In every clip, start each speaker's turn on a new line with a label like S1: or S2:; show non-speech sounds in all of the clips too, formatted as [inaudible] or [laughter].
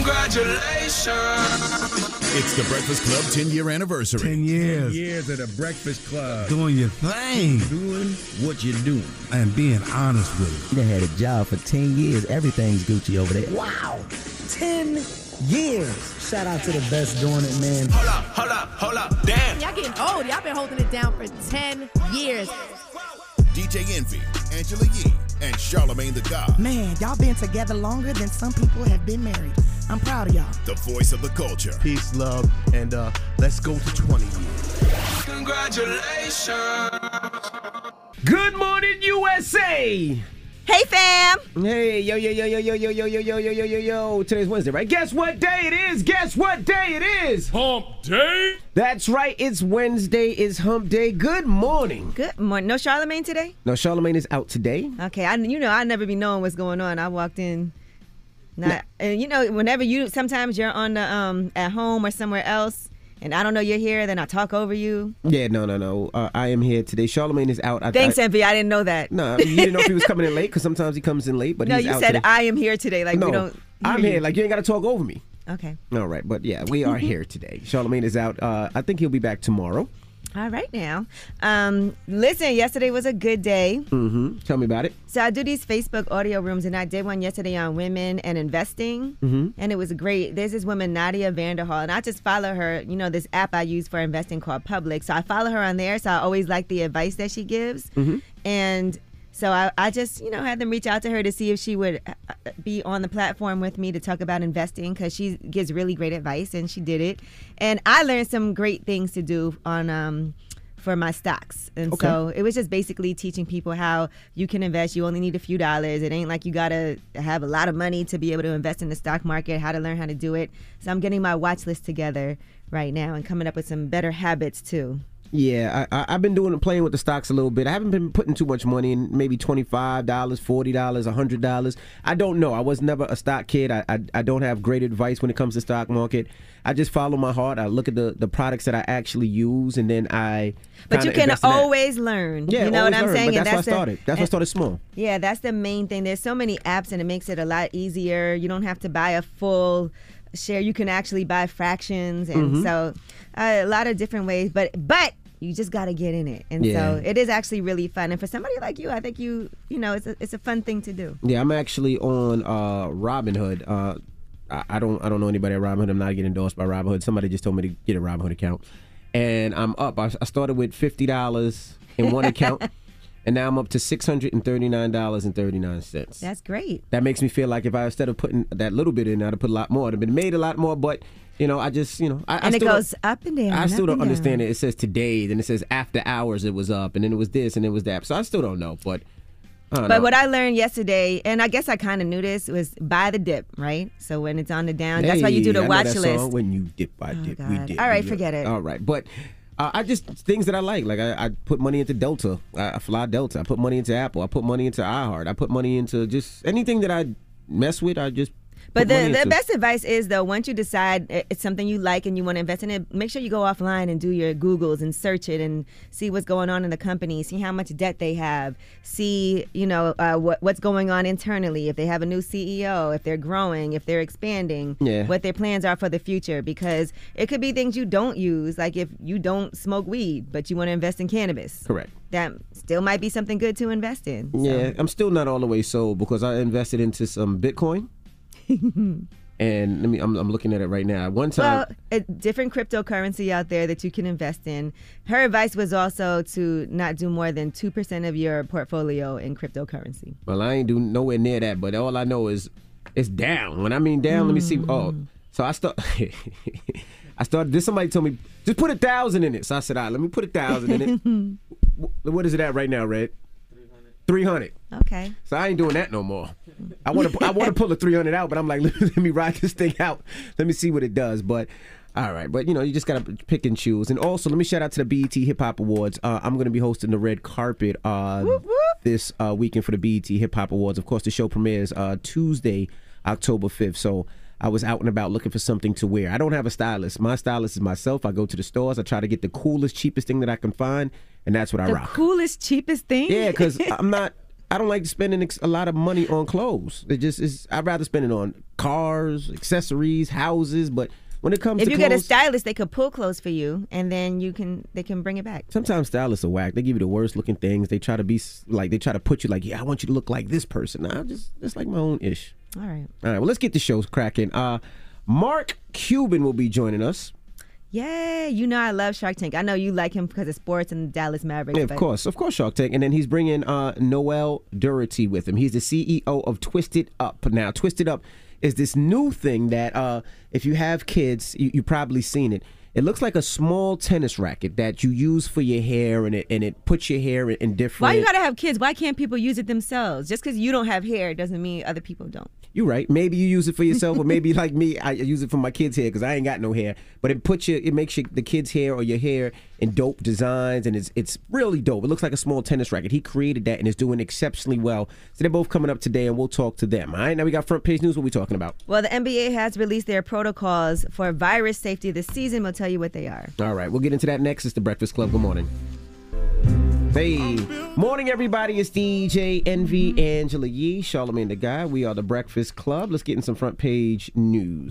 S1: Congratulations.
S2: It's the Breakfast Club 10 year anniversary.
S3: 10 years.
S4: 10 years of the Breakfast Club.
S3: Doing your thing.
S4: Doing what you're doing.
S3: And being honest with it.
S5: They had a job for 10 years. Everything's Gucci over there.
S6: Wow. 10 years. Shout out to the best doing it, man.
S1: Hold up, hold up, hold up. Damn.
S7: Y'all getting old. Y'all been holding it down for 10 years.
S2: DJ Envy, Angela Yee, and Charlamagne the God.
S8: Man, y'all been together longer than some people have been married. I'm proud of y'all.
S2: The voice of the culture.
S9: Peace, love, and uh, let's go to 20 years.
S1: Congratulations.
S10: Good morning, USA.
S11: Hey, fam.
S10: Hey, yo, yo, yo, yo, yo, yo, yo, yo, yo, yo, yo, yo, yo. Today's Wednesday, right? Guess what day it is? Guess what day it is?
S12: Hump day.
S10: That's right. It's Wednesday. It's Hump Day. Good morning.
S11: Good morning. No Charlamagne today?
S10: No, Charlamagne is out today.
S11: Okay, I you know I never be knowing what's going on. I walked in. Not, and you know, whenever you sometimes you're on the um at home or somewhere else, and I don't know you're here, then I talk over you.
S10: Yeah, no, no, no. Uh, I am here today. Charlamagne is out. I,
S11: Thanks,
S10: I,
S11: Envy. I didn't know that.
S10: No, you didn't know if he was coming in [laughs] late because sometimes he comes in late. But
S11: no, you said
S10: today.
S11: I am here today. Like
S10: no,
S11: we don't.
S10: I'm here. Like you ain't got to talk over me.
S11: Okay.
S10: All right, but yeah, we are [laughs] here today. Charlamagne is out. Uh, I think he'll be back tomorrow.
S11: All right now. Um, listen, yesterday was a good day.
S10: Mm-hmm. Tell me about it.
S11: So I do these Facebook audio rooms, and I did one yesterday on women and investing,
S10: Mm-hmm.
S11: and it was great. There's this woman Nadia Vanderhall, and I just follow her. You know, this app I use for investing called Public. So I follow her on there. So I always like the advice that she gives,
S10: Mm-hmm.
S11: and so I, I just you know had them reach out to her to see if she would uh, be on the platform with me to talk about investing because she gives really great advice, and she did it, and I learned some great things to do on. Um, for my stocks. And
S10: Okay.
S11: so it was just basically teaching people how you can invest. You only need a few dollars. It ain't like you got to have a lot of money to be able to invest in the stock market, how to learn how to do it. So I'm getting my watch list together right now and coming up with some better habits too.
S10: Yeah, I, I, I've been doing playing with the stocks a little bit. I haven't been putting too much money in, maybe twenty five dollars, forty dollars, hundred dollars. I don't know. I was never a stock kid. I, I I don't have great advice when it comes to stock market. I just follow my heart. I look at the the products that I actually use, and then I.
S11: But you can always learn.
S10: Yeah,
S11: you know what I'm
S10: learn,
S11: saying?
S10: But
S11: And
S10: that's, why I started. That's why I started small.
S11: Yeah, that's the main thing. There's so many apps and it makes it a lot easier. You don't have to buy a full share. You can actually buy fractions and
S10: Mhm.
S11: so uh, a lot of different ways. But but you just got to get in it. And
S10: Yeah.
S11: so it is actually really fun. And for somebody like you, I think you you know it's a, it's a fun thing to do.
S10: Yeah, I'm actually on uh, Robinhood. Uh, I, I don't I don't know anybody at Robinhood. I'm not getting endorsed by Robinhood. Somebody just told me to get a Robinhood account, and I'm up. I, I started with fifty dollars in one account, [laughs] and now I'm up to six hundred and thirty nine dollars and thirty nine cents.
S11: That's great.
S10: That makes me feel like if I instead of putting that little bit in, I'd have put a lot more. I'd have been made a lot more, but. You know, I just, you know, I, I
S11: and it
S10: still don't-
S11: goes up and down.
S10: I still don't understand
S11: down.
S10: it. It says today, then it says after hours it was up, and then it was this, and it was that. So I still don't know, but
S11: But
S10: know.
S11: what I learned yesterday, and I guess I kind of knew this, was buy the dip, right? So when it's on the down, that's why you do the
S10: I
S11: watch list.
S10: Song, when you dip, I oh, dip, we dip.
S11: All right, forget it.
S10: All right, but I just things that I like. Like I, I put money into Delta. I, I fly Delta. I put money into Apple. I put money into iHeart. I put money into just anything that I mess with. I just.
S11: But the, the
S10: into.
S11: best advice is though, once you decide it's something you like and you want to invest in it, make sure you go offline and do your Googles and search it and see what's going on in the company, see how much debt they have, see you know uh, what what's going on internally, if they have a new CEO, if they're growing, if they're expanding,
S10: Yeah.
S11: what their plans are for the future. Because it could be things you don't use, like if you don't smoke weed but you want to invest in cannabis,
S10: Correct.
S11: that still might be something good to invest in.
S10: Yeah, I'm still not all the way sold because I invested into some Bitcoin. And let me, I'm, I'm looking at it right now. One time,
S11: Well, a different cryptocurrency out there that you can invest in. Her advice was also to not do more than 2% of your portfolio in cryptocurrency.
S10: Well, I ain't do nowhere near that, but all I know is it's down. When I mean down, let me see. Oh, hmm. so I start. [laughs] I started. This somebody told me just put a thousand in it. So I said, all right, let me put a thousand in it. [laughs] What is it at right now, Red? 300. Three hundred.
S11: Okay.
S10: So I ain't doing that no more. I want to. I want to pull a three hundred out, but I'm like, [laughs] let me ride this thing out. Let me see what it does. But all right, but you know, you just gotta pick and choose. And also, let me shout out to the BET Hip Hop Awards. Uh, I'm gonna be hosting the red carpet uh, this uh, weekend for the BET Hip Hop Awards. Of course, the show premieres uh, Tuesday, October 5th. So. I was out and about looking for something to wear. I don't have a stylist. My stylist is myself. I go to the stores. I try to get the coolest, cheapest thing that I can find, and that's what I
S11: The
S10: rock.
S11: coolest, cheapest thing?
S10: Yeah, because [laughs] I'm not. I don't like spending ex- a lot of money on clothes. It just is. I'd rather spend it on cars, accessories, houses. But when it comes to
S11: If
S10: to
S11: you
S10: clothes,
S11: get a stylist, they could pull clothes for you, and then you can they can bring it back.
S10: Sometimes stylists are whack. They give you the worst looking things. They try to be like they try to put you like, yeah, I want you to look like this person. Nah, just just like my own ish.
S11: All right.
S10: All right, well, let's get the show cracking. Uh, Mark Cuban will be joining us.
S11: Yay! You know I love Shark Tank. I know you like him because of sports and the Dallas Mavericks.
S10: Yeah, of course, of course, Shark Tank. And then he's bringing uh, Noel Durity with him. He's the CEO of Twist It Up. Now, Twist It Up is this new thing that uh, if you have kids, you, you probably seen it. It looks like a small tennis racket that you use for your hair, and it and it puts your hair in, in different.
S11: Why you gotta have kids? Why can't people use it themselves? Just because you don't have hair doesn't mean other people don't.
S10: You're right. Maybe you use it for yourself, or maybe like me, I use it for my kids' hair because I ain't got no hair. But it puts your, it makes your, the kids' hair or your hair in dope designs, and it's it's really dope. It looks like a small tennis racket. He created that and is doing exceptionally well. So they're both coming up today, and we'll talk to them. All right. Now we got front page news. What we talking about?
S11: Well, the NBA has released their protocols for virus safety this season. We'll tell you what they are.
S10: All right. We'll get into that next. It's the Breakfast Club. Good morning. Hey, morning everybody. It's DJ Envy Angela Yee, Charlamagne the Guy. We are the Breakfast Club. Let's get in some front page news.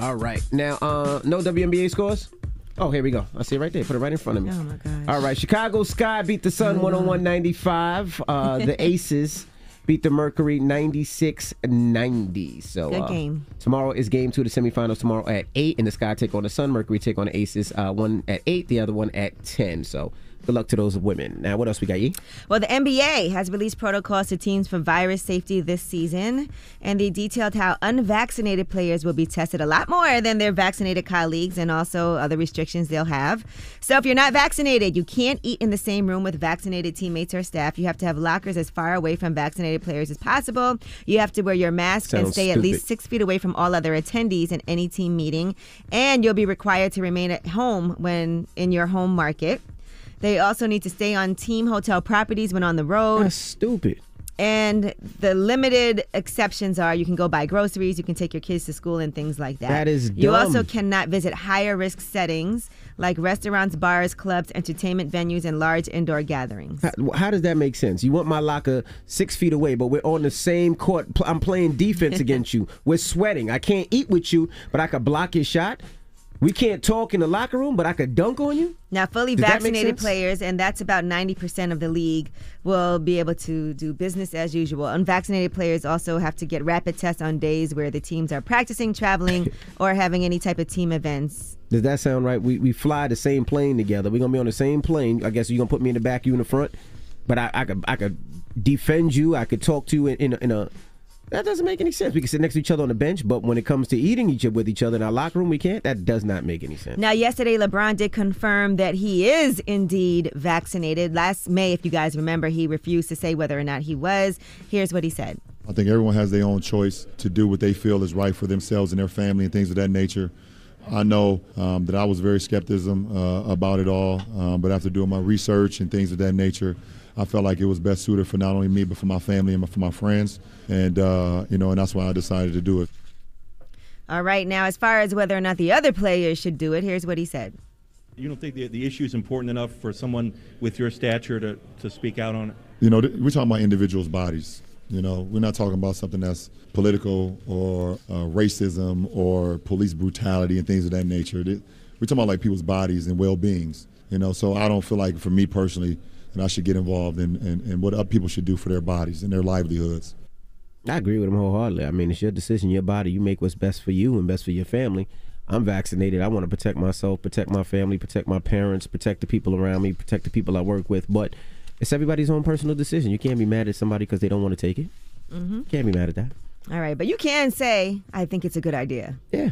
S10: All right, now uh no WNBA scores. Oh, here we go. I see it right there. Put it right in front of me.
S11: Oh my gosh.
S10: All right, Chicago Sky beat the Sun 101-95. Uh, the [laughs] Aces beat the Mercury 96-90. So
S11: Good
S10: uh,
S11: game.
S10: Tomorrow is game two of the semifinals. Tomorrow at eight, and the Sky take on the Sun. Mercury take on the Aces. Uh, one at eight, the other one at ten. So good luck to those women. Now, what else we got? You?
S11: Well, the NBA has released protocols to teams for virus safety this season, and they detailed how unvaccinated players will be tested a lot more than their vaccinated colleagues and also other restrictions they'll have. So, if you're not vaccinated, you can't eat in the same room with vaccinated teammates or staff. You have to have lockers as far away from vaccinated players as possible. You have to wear your mask and
S10: Sounds
S11: stay at least six feet away from all other attendees in any team meeting, and you'll be required to remain at home when in your home market. They also need to stay on team hotel properties when on the road.
S10: That's stupid.
S11: And the limited exceptions are you can go buy groceries, you can take your kids to school, and things like that.
S10: That is dumb.
S11: You also cannot visit higher risk settings like restaurants, bars, clubs, entertainment venues, and large indoor gatherings.
S10: How, how does that make sense? You want my locker six feet away, but we're on the same court. I'm playing defense [laughs] against you. We're sweating. I can't eat with you, but I could block your shot. We can't talk in the locker room, but I could dunk on you.
S11: Now, fully
S10: Does
S11: vaccinated players, and that's about 90% of the league, will be able to do business as usual. Unvaccinated players also have to get rapid tests on days where the teams are practicing, traveling, [laughs] or having any type of team events.
S10: Does that sound right? We, we fly the same plane together. We're gonna be on the same plane. I guess you're gonna put me in the back, you in the front. But I, I could I could defend you. I could talk to you in, in, a, in a. That doesn't make any sense. We can sit next to each other on the bench, but when it comes to eating each other with each other in our locker room, we can't. That does not make any sense.
S11: Now, yesterday, LeBron did confirm that he is indeed vaccinated. Last May, if you guys remember, he refused to say whether or not he was. Here's what he said.
S12: I think everyone has their own choice to do what they feel is right for themselves and their family and things of that nature. I know um, that I was very skepticism uh, about it all, um, but after doing my research and things of that nature, I felt like it was best suited for not only me but for my family and for my friends, and uh, you know, and that's why I decided to do it.
S11: All right, now, as far as whether or not the other players should do it, here's what he said.
S13: You don't think the, the issue is important enough for someone with your stature to, to speak out on it?
S12: You know, th- we're talking about individuals' bodies. You know, we're not talking about something that's political or uh, racism or police brutality and things of that nature. Th- We're talking about like people's bodies and well-beings. You know, so I don't feel like for me personally that I should get involved in, in, in what other people should do for their bodies and their livelihoods.
S10: I agree with him wholeheartedly. I mean, it's your decision, your body. You make what's best for you and best for your family. I'm vaccinated. I want to protect myself, protect my family, protect my parents, protect the people around me, protect the people I work with. But it's everybody's own personal decision. You can't be mad at somebody because they don't want to take it.
S11: hmm
S10: Can't be mad at that.
S11: All right, but you can say, I think it's a good idea.
S10: Yeah.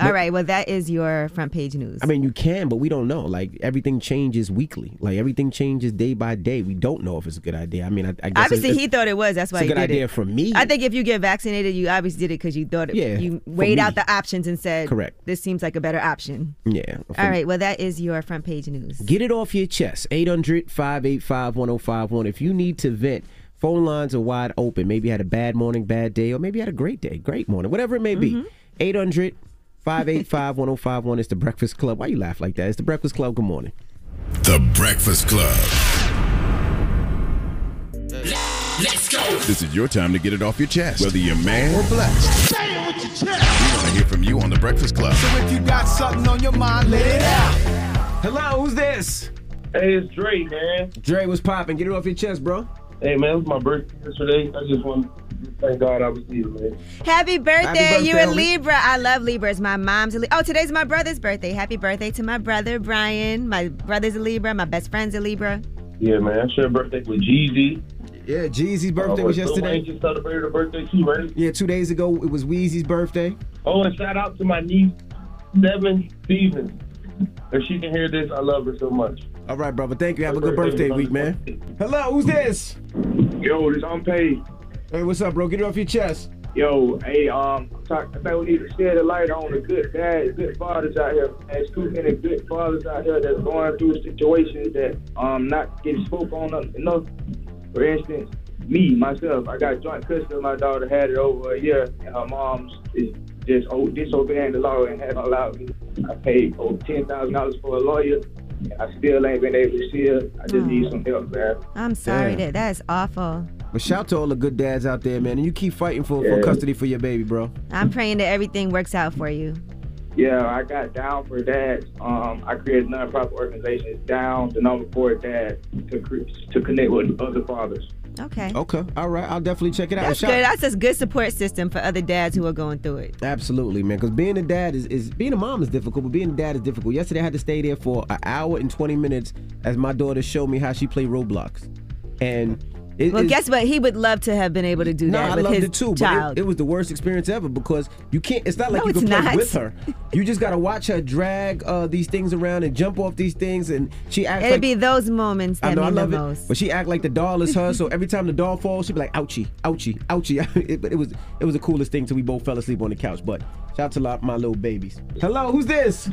S11: All
S10: But-
S11: right, well, that is your front page news.
S10: I mean, you can, but we don't know. Like everything changes weekly. Like everything changes day by day. We don't know if it's a good idea. I mean, I, I guess
S11: Obviously,
S10: it's,
S11: he thought it was. That's why
S10: it's a good idea
S11: it.
S10: for me.
S11: I think if you get vaccinated, you obviously did it because you thought it,
S10: Yeah,
S11: you weighed out the options and said,
S10: Correct.
S11: This seems like a better option.
S10: Yeah.
S11: All right, well, that is your front page news.
S10: Get it off your chest. 800 585 1051. If you need to vent, phone lines are wide open. Maybe you had a bad morning, bad day, or maybe you had a great day, great morning, whatever it may be. Mm-hmm. 800 585 1051 is the Breakfast Club. Why you laugh like that? It's the Breakfast Club. Good morning.
S2: The Breakfast Club.
S1: Let's go.
S2: This is your time to get it off your chest, whether you're man or blessed.
S1: Say it with your chest.
S2: We want to hear from you on The Breakfast Club.
S1: So if you got something on your mind, let it out.
S10: Hello, who's this?
S14: Hey, it's Dre, man.
S10: Dre, what's popping? Get it off your chest, bro.
S14: Hey, man, it was my birthday yesterday. I just want to thank God I was here, man.
S11: Happy birthday.
S10: Happy
S11: You're
S10: birthday,
S11: a
S10: homie.
S11: Libra. I love Libras. My mom's a Libra. Oh, today's my brother's birthday. Happy birthday to my brother, Brian. My brother's a Libra. My best friend's a Libra.
S14: Yeah, man. I shared birthday with Jeezy.
S10: Yeah, Jeezy's birthday
S14: Uh,
S10: was
S14: Lil
S10: yesterday.
S14: Wayne just celebrated her birthday too, right?
S10: Yeah, two days ago it was Weezy's birthday.
S14: Oh, and shout out to my niece, Devin Stevens. If she can hear this, I love her so much.
S10: All right, brother. Thank you. Have a good birthday week, man. Hello, who's this?
S15: Yo, this I'm paid.
S10: Hey, what's up, bro? Get it off your chest.
S15: Yo, hey, um, talk, I think we need to shed a light on the good dads, good fathers out here. There's too many good fathers out here that's going through situations that um not getting spoke on enough. For instance, me myself, I got joint custody. My daughter had it over a year, and her mom's is just oh, disobeying the law and haven't allowed me. I paid over ten thousand dollars for a lawyer, and I still ain't been able to see her. I just need some help, man.
S11: I'm sorry
S10: Damn.
S11: that that is awful.
S10: But shout to all the good dads out there, man. And you keep fighting for, for custody for your baby, bro.
S11: I'm praying that everything works out for you.
S15: Yeah, I got Down for Dads. Um, I created a nonprofit organization. It's Down, the number four dad, to to connect with other fathers.
S11: Okay.
S10: Okay. All right. I'll definitely check it out.
S11: That's
S10: Shout-
S11: good. That's a good support system for other dads who are going through it.
S10: Absolutely, man. Because being a dad is, is being a mom is difficult, but being a dad is difficult. Yesterday, I had to stay there for an hour and twenty minutes as my daughter showed me how she played Roblox, and it,
S11: Well, guess what? He would love to have been able to do
S10: No,
S11: that
S10: I
S11: with
S10: loved
S11: his
S10: it too,
S11: child.
S10: but it, it was the worst experience ever because you can't. It's not like
S11: No,
S10: you can play
S11: not.
S10: with her. You just gotta watch her drag uh, these things around and jump off these things, and she acts
S11: It'd
S10: like.
S11: be those moments that
S10: I know I love
S11: the
S10: it,
S11: most.
S10: but she act like the doll is her. so [laughs] every time the doll falls, she'd be like, "Ouchie, ouchie, ouchie." [laughs] but it was it was the coolest thing till we both fell asleep on the couch. But shout out to lot- my little babies. Hello, who's this?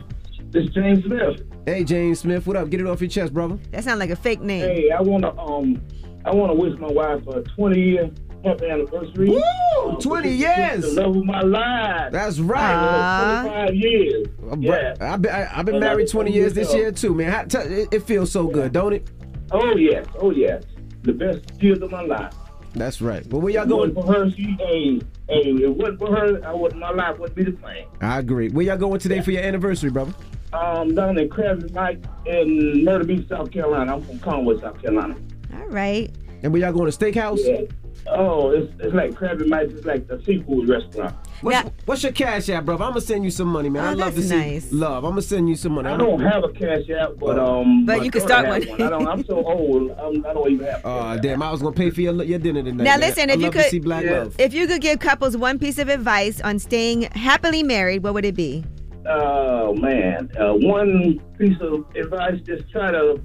S15: This James Smith.
S10: Hey, James Smith. What up? Get it off your chest, brother.
S11: That sounds like a fake name.
S15: Hey, I wanna um, I wanna wish my wife a 20 year happy anniversary.
S10: Woo!
S15: Um,
S10: 20 years!
S15: The love of my life.
S10: That's right.
S15: Uh, 25 years. Yeah.
S10: I've been, I, I've been married 20 years this year too, man. How, t- it, feels so good, don't it?
S15: Oh yes, oh yes. The best years of my life.
S10: That's right. But where y'all going?
S15: for her, she, hey, hey, if it wasn't for her, I would, my life wouldn't be the same.
S10: I agree. Where y'all going today for your anniversary, brother?
S15: Um, down in Crabby Mike in Myrtle Beach, South Carolina. I'm from Conway, South Carolina.
S11: All right.
S10: And where y'all going to steakhouse?
S15: Yeah. Oh, it's, it's like Crabby Mike's. It's like the seafood restaurant.
S10: What's, what's your cash app, brother? I'm gonna send you some money, man.
S11: Oh,
S10: I love to
S11: that's
S10: see
S11: nice.
S10: love. I'm gonna send you some money.
S15: I don't have a cash app, but um.
S11: But you can start
S15: has
S11: one.
S15: I don't. I'm so [laughs] old. I'm, I don't even have.
S10: Oh damn! I was gonna pay for your, your dinner tonight.
S11: Now
S10: man.
S11: listen,
S10: I
S11: if you
S10: love
S11: could,
S10: to see black love.
S11: if you could give couples one piece of advice on staying happily married, what would it be?
S15: Oh man, uh, one piece of advice: just try to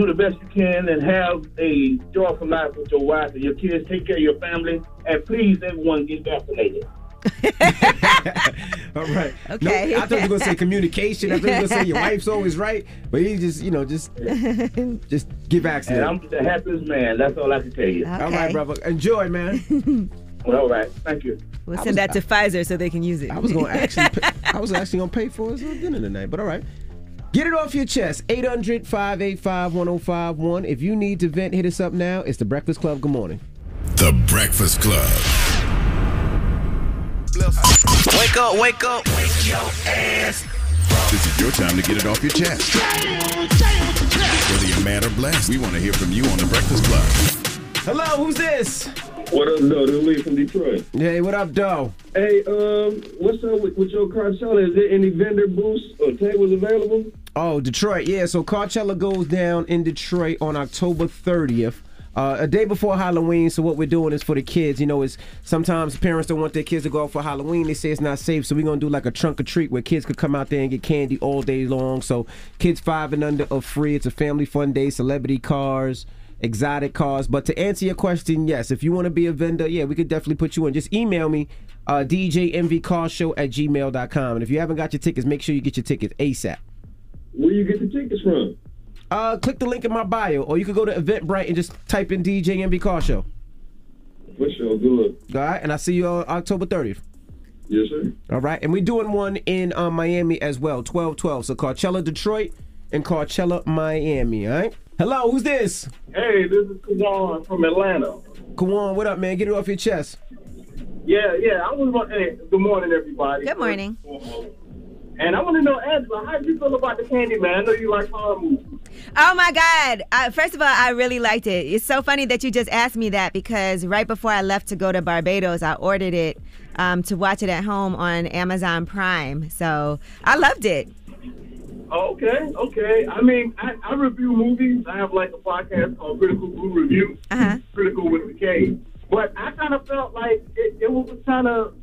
S15: do the best you can and have a joyful life with your wife and your kids. Take care of your family, and please, everyone, get vaccinated. [laughs]
S10: All right.
S11: Okay.
S10: No, I thought you were gonna say communication. I thought you were gonna say your wife's [laughs] always right, but he just, you know, just, [laughs] just get
S15: And
S10: vaccinated.
S15: I'm the happiest man. That's all I can tell you.
S10: All right, brother. Enjoy, man.
S15: All right. Thank you.
S11: We'll send
S10: was-
S11: that to Pfizer so they can use it.
S10: I was gonna actually, pay, I was actually gonna pay for his dinner tonight, but all right. Get it off your chest. 800 585 1051. If you need to vent, hit us up now. It's the Breakfast Club. Good morning.
S2: The Breakfast Club.
S1: Wake up, wake up. Wake your ass.
S2: This is your time to get it off your chest. Whether you're mad or blessed, we want to hear from you on The Breakfast Club.
S10: Hello, who's this?
S14: What up, though? This is Lee from Detroit.
S10: Hey, what up, Doe?
S14: Hey, um, what's up with, with your Coachella? Is there any vendor booths or tables available?
S10: Oh, Detroit. Yeah, so Coachella goes down in Detroit on October 30th. Uh, a day before Halloween, so what we're doing is for the kids. You know, is sometimes parents don't want their kids to go out for Halloween. They say it's not safe, so we're gonna do like a trunk or treat where kids could come out there and get candy all day long. So kids five and under are free. It's a family fun day. Celebrity cars, exotic cars. But to answer your question, yes, if you want to be a vendor, yeah, we could definitely put you in. Just email me, uh, djenvycarshow at gmail.com. And if you haven't got your tickets, make sure you get your tickets ASAP.
S14: Where you get the tickets from?
S10: Uh, click the link in my bio, or you could go to Eventbrite and just type in DJ Envy Car Show.
S14: For sure. Good.
S10: All right, and I see you on October 30th.
S14: Yes, sir.
S10: All right, and we're doing one in uh, Miami as well, 12 12. So Coachella, Detroit, and Coachella, Miami. All right. Hello, who's this?
S15: Hey, this is Kawan from Atlanta.
S10: Come on, what up, man? Get it off your chest.
S15: Yeah, yeah. I was want. Hey, good morning, everybody.
S11: Good morning.
S15: And I want to know, Angela, how do you feel about the Candy Man? I know you like horror movies.
S11: Oh my God! Uh, first of all, I really liked it. It's so funny that you just asked me that because right before I left to go to Barbados, I ordered it um, to watch it at home on Amazon Prime. So I loved it.
S15: Okay, okay. I mean, I, I review movies. I have like a podcast called Critical Blue Review,
S11: uh-huh.
S15: Critical with the K. But I kind of felt like it, it was kind of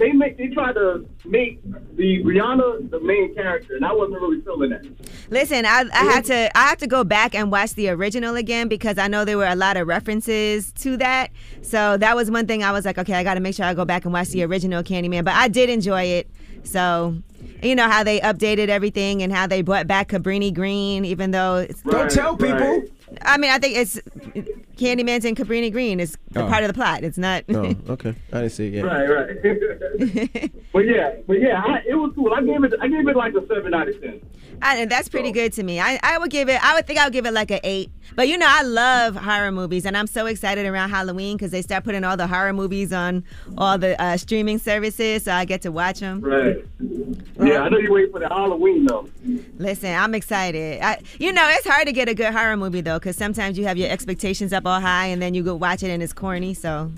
S15: they make they try to make the Rihanna the main character, and I wasn't really feeling that.
S11: Listen, I, I had to I had to go back and watch the original again because I know there were a lot of references to that. So that was one thing I was like, okay, I got to make sure I go back and watch the original Candyman. But I did enjoy it. So you know how they updated everything and how they brought back Cabrini Green, even though it's,
S10: Don't tell people.
S15: right.
S11: I mean, I think it's Candyman's in Cabrini Green. is a
S10: Oh.
S11: part of the plot. It's not.
S10: Oh, [laughs] okay. I didn't see it yet.
S15: Right, right. [laughs] but yeah, but yeah, I, it was cool. I gave it I gave it like a seven out of ten.
S11: I, that's pretty good to me. I, I would give it. I would think I would give it like an eight. But you know, I love horror movies, and I'm so excited around Halloween because they start putting all the horror movies on all the uh, streaming services, so I get to watch them.
S15: Right. Yeah, I know you wait for the Halloween though.
S11: Listen, I'm excited. I, you know, it's hard to get a good horror movie though, because sometimes you have your expectations up all high, and then you go watch it and it's corny. So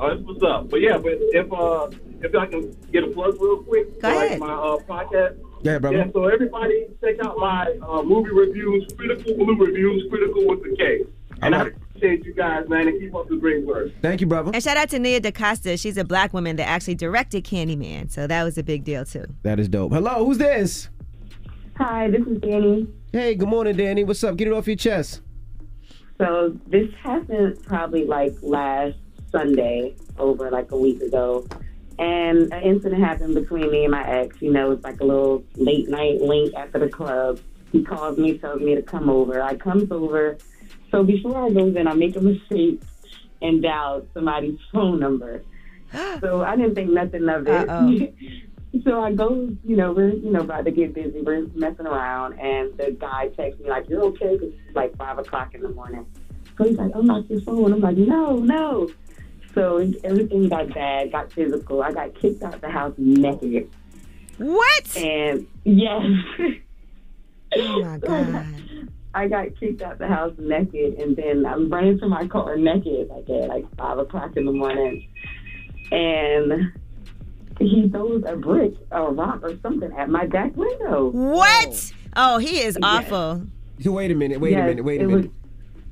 S15: Oh, that's what's up. But yeah, but if uh if I can get a plug real quick,
S11: Go
S15: for, like
S11: ahead.
S15: my uh, podcast.
S10: Yeah, brother.
S15: Yeah, so everybody check out my uh, movie reviews, critical blue reviews, critical with the K. And I
S10: All right.
S15: appreciate you guys, man, and keep up the great work.
S10: Thank you, brother.
S11: and shout out to Nia DaCosta. She's a black woman that actually directed Candyman, so that was a big deal too.
S10: That is dope. Hello, who's this?
S16: Hi, this is Danny.
S10: Hey, good morning, Danny. What's up? Get it off your chest.
S16: So this happened probably like last Sunday, over like a week ago. And an incident happened between me and my ex. You know, it's like a little late night link after the club. He calls me, tells me to come over. I comes over. So before I goes in, I make a mistake and dial somebody's phone number. [gasps] So I didn't think nothing of it. [laughs] So I go, you know, we're you know about to get busy. We're messing around, and the guy texts me like, "You're okay?" 'Cause it's like five o'clock in the morning. So he's like, "Unlock your phone." I'm like, "No, no." So everything got bad, got physical. I got kicked out the house naked.
S11: What?
S16: And yes.
S11: Oh my [laughs] god.
S16: I got kicked out the house naked, and then I'm running to my car naked, like at like five o'clock in the morning, and he throws a brick, a rock, or something at my back window.
S11: What? Oh, he is awful.
S10: So wait a minute. Wait a minute. Wait a
S16: it
S10: minute.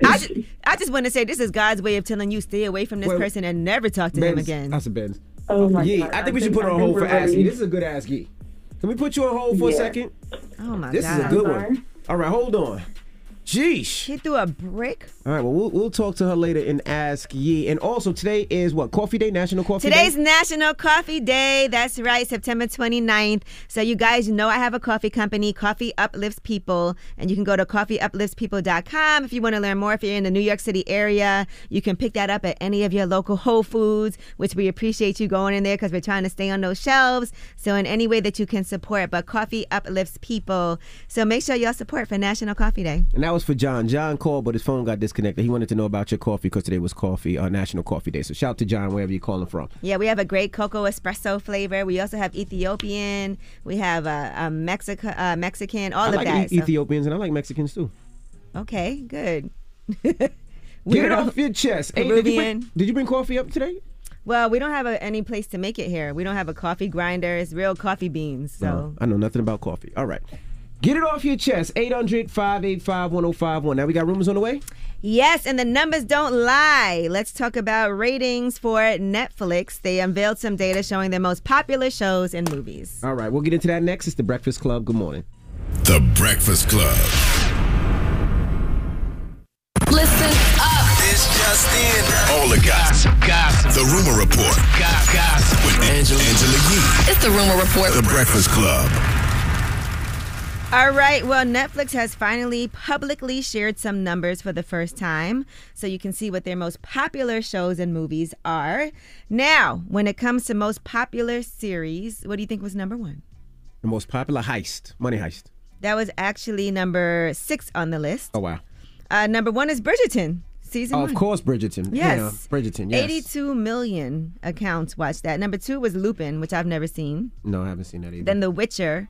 S11: I just, I just want to say this is God's way of telling you stay away from this
S10: Wait,
S11: person and never talk to him again.
S10: That's a Benz.
S16: Oh my
S10: Yee,
S16: God,
S10: I
S16: I
S10: think we should
S16: think-
S10: put her on hold for
S16: think we're
S10: Ask Yee.
S16: ready.
S10: This is a good Ask Yee. Can we put you on hold for a second?
S11: Oh my
S10: This
S11: god.
S10: This is a good one. All right, hold on. Sheesh.
S11: He threw a brick.
S10: All right, well, we'll we'll talk to her later and Ask Yee. And also, today is what? Coffee Day, National Coffee Day.
S11: Today's
S10: Day?
S11: National Coffee Day. That's right, September 29th. So you guys know I have a coffee company, Coffee Uplifts People, and you can go to coffeeupliftspeople.com if you want to learn more. If you're in the New York City area, you can pick that up at any of your local Whole Foods, which we appreciate you going in there because we're trying to stay on those shelves. So in any way that you can support, but Coffee Uplifts People. So make sure y'all support for National Coffee Day.
S10: And that was for John. John called, but his phone got disconnected. He wanted to know about your coffee because today was coffee, uh, National Coffee Day. So shout out to John wherever you're calling from.
S11: Yeah, we have a great cocoa espresso flavor. We also have Ethiopian. We have a, a Mexico, uh, Mexican, all
S10: I
S11: of
S10: like
S11: that.
S10: E-
S11: So-
S10: Ethiopians and I like Mexicans too.
S11: okay, good. [laughs]
S10: Get it off your chest. Hey, did, you bring, did you bring coffee up today?
S11: Well, we don't have a, any place to make it here. We don't have a coffee grinder. It's real coffee beans. So
S10: No, I know nothing about coffee. All right. Get it off your chest. 800 585 1051. Now we got rumors on the way?
S11: Yes, and the numbers don't lie. Let's talk about ratings for Netflix. They unveiled some data showing their most popular shows and movies.
S10: All right, we'll get into that next. It's the Breakfast Club. Good morning.
S2: The Breakfast Club.
S1: Listen up. It's just in.
S2: All the gossip.
S1: Gossip.
S2: The Rumor Report.
S1: Gossip.
S2: With Angela, Angela Yee.
S1: It's the Rumor Report.
S2: The Breakfast Club.
S11: All right. Well, Netflix has finally publicly shared some numbers for the first time, so you can see what their most popular shows and movies are. Now, when it comes to most popular series, what do you think was number one?
S10: The most popular heist, Money Heist.
S11: That was actually number six on the list.
S10: Oh, wow.
S11: Uh, number one is Bridgerton, season
S10: Oh,
S11: one.
S10: of course, Bridgerton.
S11: Yes.
S10: Yeah, Bridgerton. Yes.
S11: 82 million accounts watched that. Number two was Lupin, which I've never seen.
S10: No, I haven't seen that either.
S11: Then The Witcher,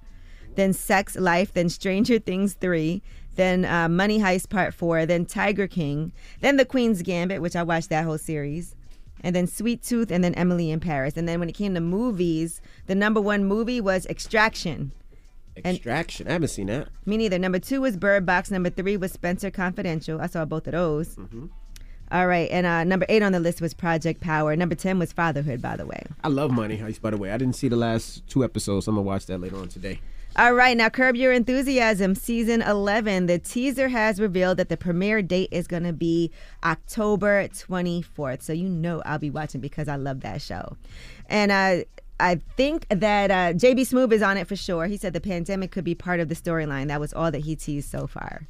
S11: then Sex Life, then Stranger Things 3, then uh, Money Heist Part 4, then Tiger King, then The Queen's Gambit, which I watched that whole series, and then Sweet Tooth, and then Emily in Paris. And then when it came to movies, the number one movie was Extraction.
S10: Extraction. I haven't seen that.
S11: Me neither. Number two was Bird Box. Number three was Spencer Confidential. I saw both of those. All right. And uh, number eight on the list was Project Power. Number 10 was Fatherhood, by the way.
S10: I love Money Heist, by the way. I didn't see the last two episodes. I'm gonna watch that later on today.
S11: All right, now Curb Your Enthusiasm season 11. The teaser has revealed that the premiere date is going to be October 24th. So you know I'll be watching because I love that show. And uh, I think that uh, JB Smoove is on it for sure. He said the pandemic could be part of the storyline. That was all that he teased so far.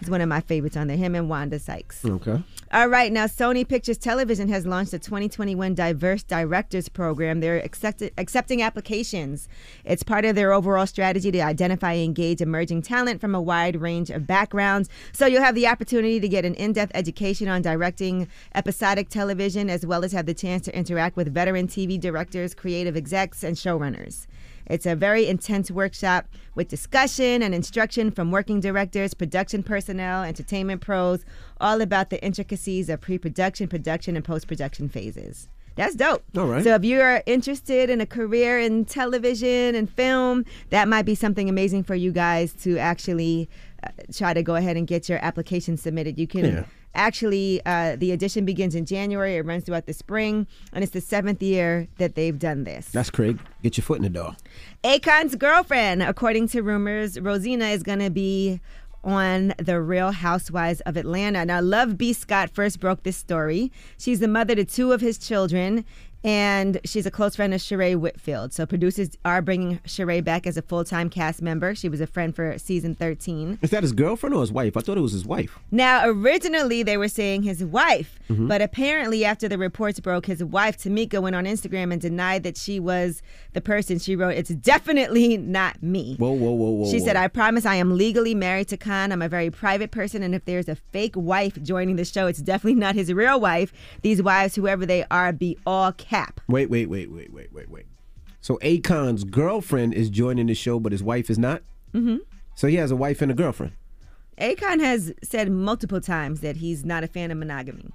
S11: He's one of my favorites on there, him and Wanda Sykes.
S10: Okay.
S11: All right, now Sony Pictures Television has launched the 2021 Diverse Directors Program. They're accepted, accepting applications. It's part of their overall strategy to identify and engage emerging talent from a wide range of backgrounds. So you'll have the opportunity to get an in depth education on directing episodic television, as well as have the chance to interact with veteran TV directors, creative execs, and showrunners. It's a very intense workshop with discussion and instruction from working directors, production personnel, entertainment pros, all about the intricacies of pre production, production, and post production phases. That's dope.
S10: All right.
S11: So if you are interested in a career in television and film, that might be something amazing for you guys to actually uh, try to go ahead and get your application submitted. You can
S10: Yeah.
S11: Actually uh, the edition begins in January. It runs throughout the spring, and it's the seventh year that they've done this.
S10: That's Craig. Get your foot in the door.
S11: Akon's girlfriend, according to rumors, Rosina is going to be on The Real Housewives of Atlanta. Now, Love B. Scott first broke this story. She's the mother to two of his children, and she's a close friend of Sheree Whitfield. So, producers are bringing Sheree back as a full time cast member. She was a friend for season 13.
S10: Is that his girlfriend or his wife? I thought it was his wife.
S11: Now, originally they were saying his wife,
S10: Mhm.
S11: but apparently after the reports broke, his wife Tamika went on Instagram and denied that she was the person. She wrote, "It's definitely not me."
S10: Whoa, whoa, whoa, whoa.
S11: She said. I promise I am legally married to Khan. I'm a very private person, and if there's a fake wife joining the show, it's definitely not his real wife. These wives, whoever they are, be all cap.
S10: Wait, wait, wait, wait, wait, wait, wait. So Akon's girlfriend is joining the show, but his wife is not.
S11: hmm
S10: So he has a wife and a girlfriend.
S11: Akon has said multiple times that he's not a fan of monogamy.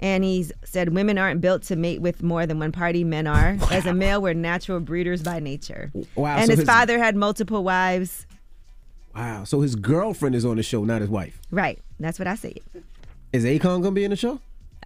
S11: And he's said women aren't built to mate with more than one party, men are. [laughs] As a male, we're natural breeders by nature.
S10: Wow,
S11: and
S10: so
S11: his,
S10: his-
S11: father had multiple wives.
S10: Wow. So his girlfriend is on the show, not his wife.
S11: Right. That's what I said.
S10: Is Akon gonna be in the show?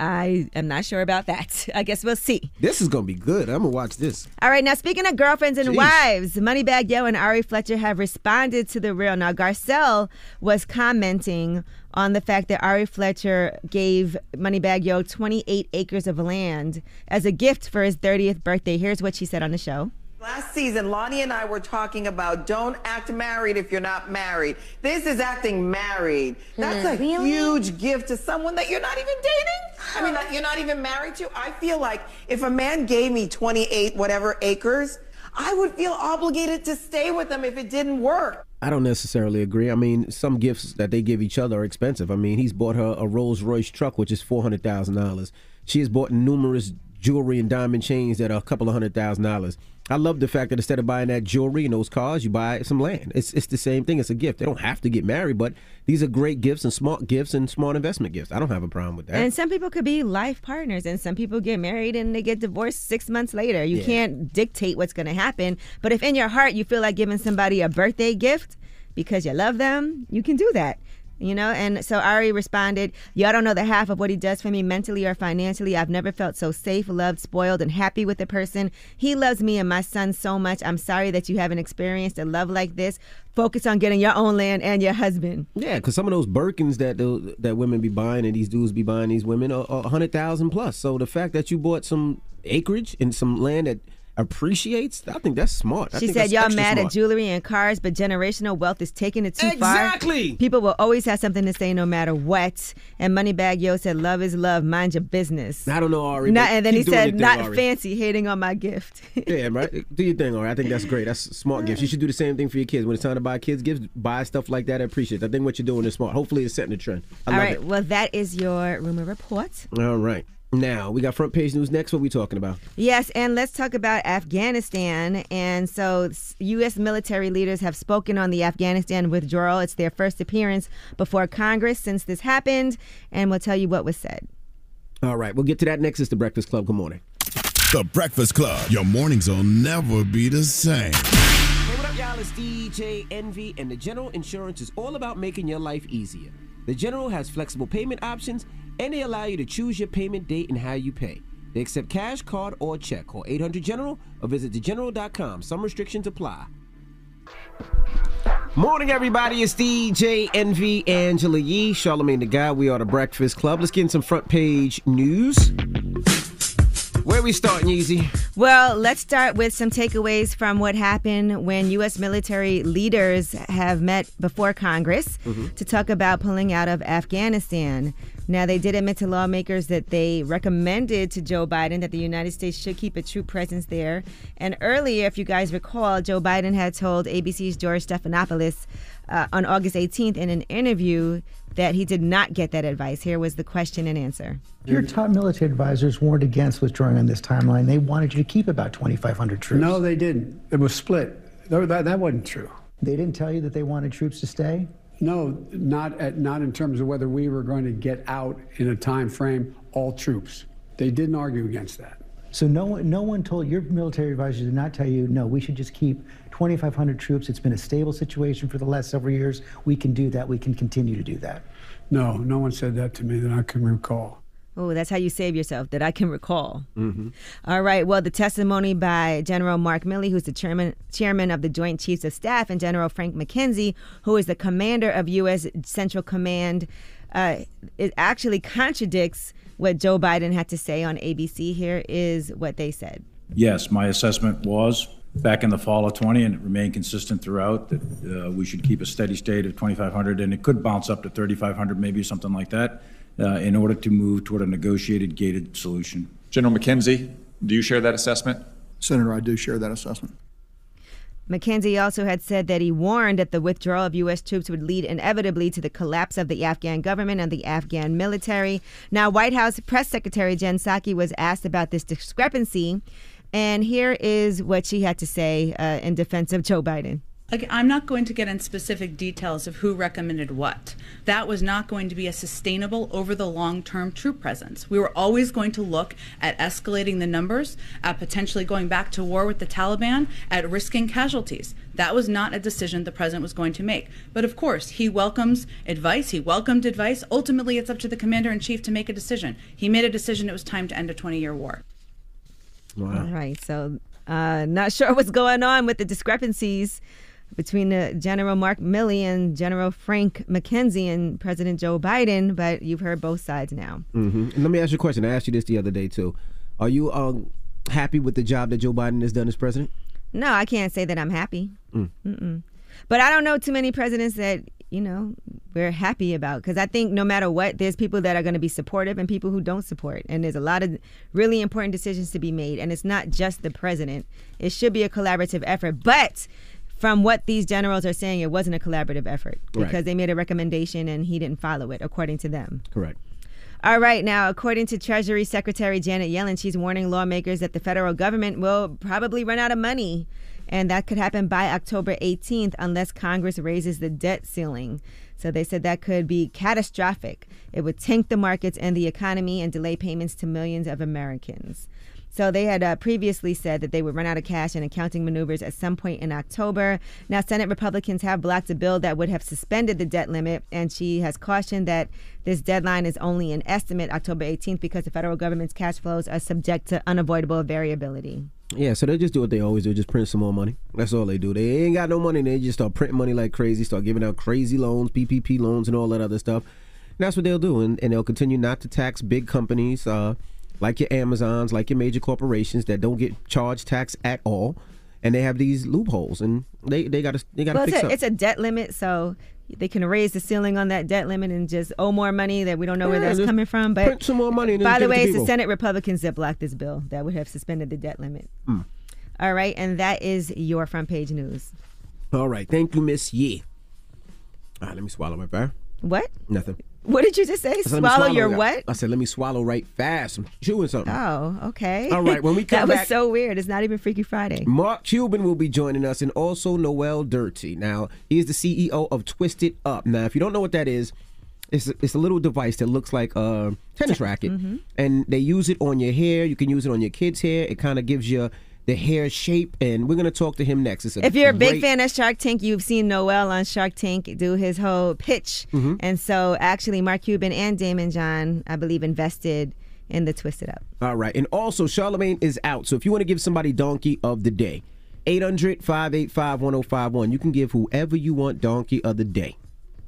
S11: I am not sure about that. [laughs] I guess we'll see.
S10: This is gonna be good. I'm gonna watch this.
S11: All right, now speaking of girlfriends and
S10: Jeez.
S11: wives, Moneybagg Yo and Ari Fletcher have responded to the real. Now, Garcelle was commenting on the fact that Ari Fletcher gave Moneybagg Yo 28 acres of land as a gift for his 30th birthday. Here's what she said on the show.
S17: Last season, Loni and I were talking about don't act married if you're not married. This is acting married. Hmm. That's a huge gift to someone that you're not even dating. I mean, that you're not even married to. I feel like if a man gave me 28 whatever acres, I would feel obligated to stay with them if it didn't work.
S10: I don't necessarily agree. I mean, some gifts that they give each other are expensive. I mean, he's bought her a Rolls Royce truck, which is four hundred thousand dollars. She has bought numerous jewelry and diamond chains that are a couple of hundred thousand dollars. I love the fact that instead of buying that jewelry and those cars, you buy some land. It's it's the same thing. It's a gift. They don't have to get married, but these are great gifts and smart gifts and smart investment gifts. I don't have a problem with that.
S11: And some people could be life partners, and some people get married and they get divorced six months later. You
S10: Yeah.
S11: can't dictate what's going to happen. But if in your heart you feel like giving somebody a birthday gift because you love them, you can do that. You know, and so Ari responded, Y'all don't know the half of what he does for me mentally or financially. I've never felt so safe, loved, spoiled, and happy with a person. He loves me and my son so much. I'm sorry that you haven't experienced a love like this. Focus on getting your own land and your husband.
S10: Yeah, because some of those Birkins that the, that women be buying and these dudes be buying these women are a hundred thousand plus. So the fact that you bought some acreage and some land that appreciates. I think that's smart. I
S11: She said, "Y'all mad
S10: smart.
S11: at jewelry and cars, but generational wealth is taking it too
S10: Exactly.
S11: far. Exactly. People will always have something to say, no matter what." And Moneybagg Yo said, "Love is love. Mind your business."
S10: I don't know, Ari.
S11: Not, and then he said,
S10: thing,
S11: "Not fancy, hating on my gift." [laughs]
S10: Yeah, right. Do your thing, Ari. I think that's great. That's smart gift. You should do the same thing for your kids. When it's time to buy kids gifts, buy stuff like that. I appreciate it. I think what you're doing is smart. Hopefully, it's setting a trend. I
S11: All
S10: love
S11: right.
S10: it.
S11: Well, that is your rumor report.
S10: All right. Now we got front page news next. What we talking about?
S11: Yes, and let's talk about Afghanistan. And so, U.S. military leaders have spoken on the Afghanistan withdrawal. It's their first appearance before Congress since this happened, and we'll tell you what was said.
S10: All right, we'll get to that next. It's the Breakfast Club. Good morning.
S2: The Breakfast Club. Your mornings will never be the same.
S10: Hey, what up, y'all? It's DJ Envy, and the General Insurance is all about making your life easier. The General has flexible payment options, and they allow you to choose your payment date and how you pay. They accept cash, card, or check. Call 800 General or visit thegeneral.com. Some restrictions apply. Morning, everybody. It's DJ Envy Angela Yee, Charlamagne the Guy. We are the Breakfast Club. Let's get in some front page news. Where we starting, Yeezy?
S11: Well, let's start with some takeaways from what happened when U.S. military leaders have met before Congress
S18: Mhm.
S11: to talk about pulling out of Afghanistan. Now, they did admit to lawmakers that they recommended to Joe Biden that the United States should keep a troop presence there. And earlier, if you guys recall, Joe Biden had told ABC's George Stephanopoulos uh, on August 18th in an interview that he did not get that advice. Here was the question and answer.
S18: Your top military advisors warned against withdrawing on this timeline. They wanted you to keep about 2,500 troops.
S19: No, they didn't. It was split. That, that, that wasn't true.
S18: They didn't tell you that they wanted troops to stay?
S19: No, not at, not in terms of whether we were going to get out in a time frame all troops. They didn't argue against that.
S18: So no one, no one told your military advisors did not tell you, no, we should just keep 2,500 troops. It's been a stable situation for the last several years. We can do that. We can continue to do that.
S19: No, no one said that to me that I can recall.
S11: Oh, that's how you save yourself, that I can recall.
S10: Mm-hmm.
S11: All right. Well, the testimony by General Mark Milley, who's the chairman chairman of the Joint Chiefs of Staff, and General Frank McKenzie, who is the commander of U.S. Central Command, uh, it actually contradicts what Joe Biden had to say on ABC. Here is what they said.
S20: Yes, my assessment was back in the fall of 20, and it remained consistent throughout, that uh, we should keep a steady state of 2,500, and it could bounce up to 3,500, maybe something like that, uh, in order to move toward a negotiated gated solution.
S21: General McKenzie, do you share that assessment?
S22: Senator, I do share that assessment.
S11: McKenzie also had said that he warned that the withdrawal of U.S. troops would lead inevitably to the collapse of the Afghan government and the Afghan military. Now, White House Press Secretary Jen Psaki was asked about this discrepancy, and here is what she had to say uh, in defense of Joe Biden.
S23: Like, I'm not going to get in specific details of who recommended what. That was not going to be a sustainable over the long term troop presence. We were always going to look at escalating the numbers, at potentially going back to war with the Taliban, at risking casualties. That was not a decision the president was going to make. But of course, he welcomes advice. He welcomed advice. Ultimately, it's up to the commander in chief to make a decision. He made a decision it was time to end a 20 year war. Wow.
S11: All right. So, uh, not sure what's going on with the discrepancies between uh, General Mark Milley and General Frank McKenzie and President Joe Biden, but you've heard both sides now.
S10: Mm-hmm. Let me ask you a question. I asked you this the other day too. Are you um, happy with the job that Joe Biden has done as president?
S11: No, I can't say that I'm happy.
S10: Mm.
S11: But I don't know too many presidents that you know we're happy about because I think no matter what, there's people that are going to be supportive and people who don't support, and there's a lot of really important decisions to be made, and it's not just the president. It should be a collaborative effort, but from what these generals are saying, it wasn't a collaborative effort
S10: Right.
S11: because they made a recommendation and he didn't follow it, according to them.
S10: Correct.
S11: All right, now, according to Treasury Secretary Janet Yellen, she's warning lawmakers that the federal government will probably run out of money. And that could happen by October 18th unless Congress raises the debt ceiling. So they said that could be catastrophic. It would tank the markets and the economy and delay payments to millions of Americans. So they had uh, previously said that they would run out of cash and accounting maneuvers at some point in October. Now, Senate Republicans have blocked a bill that would have suspended the debt limit, and she has cautioned that this deadline is only an estimate, October 18th, because the federal government's cash flows are subject to unavoidable variability.
S10: Yeah, so they just do what they always do, just print some more money. That's all they do. They ain't got no money, they just start printing money like crazy, start giving out crazy loans, PPP loans, and all that other stuff. And that's what they'll do, and, and they'll continue not to tax big companies. Uh, like your Amazons, like your major corporations that don't get charged tax at all, and they have these loopholes, and they they got to they got to
S11: Well,
S10: fix
S11: it's a,
S10: up.
S11: it's a debt limit, so they can raise the ceiling on that debt limit and just owe more money that we don't know where that's coming from. But
S10: print some more money
S11: by the
S10: give it to
S11: way, it's the. Senate Republicans that blocked this bill that would have suspended the debt limit.
S10: Mm.
S11: All right, and that is your front page news.
S10: All right, thank you, Miss Yee. All right, let me swallow my bear.
S11: What?
S10: Nothing.
S11: What did you just say?
S10: Said, let
S11: Swallow your
S10: that.
S11: what?
S10: I said, let me swallow right fast. I'm chewing something.
S11: Oh, okay.
S10: All right, when we [laughs] come back
S11: that was
S10: back-
S11: so weird. It's not even Freaky Friday.
S10: Mark Cuban will be joining us, and also Noel Durity. Now, he is the CEO of Twist It Up. Now, if you don't know what that is, it's a, it's a little device that looks like a tennis racket,
S11: Mm-hmm.
S10: and they use it on your hair. You can use it on your kids' hair. It kind of gives you the hair shape, and we're gonna talk to him next.
S11: If you're a big fan of Shark Tank, you've seen Noel on Shark Tank do his whole pitch.
S10: Mhm.
S11: And so, actually, Mark Cuban and Daymond John, I believe, invested in the Twist It Up.
S10: All right. And also, Charlamagne is out. So if you want to give somebody Donkey of the Day, 800 585 1051. You can give whoever you want Donkey of the Day.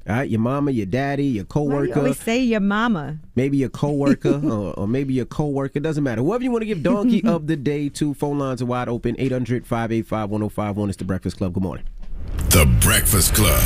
S10: All right. Your mama, your daddy, your
S11: Why
S10: co
S11: do you
S10: worker,
S11: always say your mama?
S10: maybe your co worker, [laughs] or, or maybe your co worker. Doesn't matter. Whoever you want to give Donkey [laughs] of the Day to, phone lines are wide open 800 585 1051. It's the Breakfast Club. Good morning.
S2: The Breakfast Club.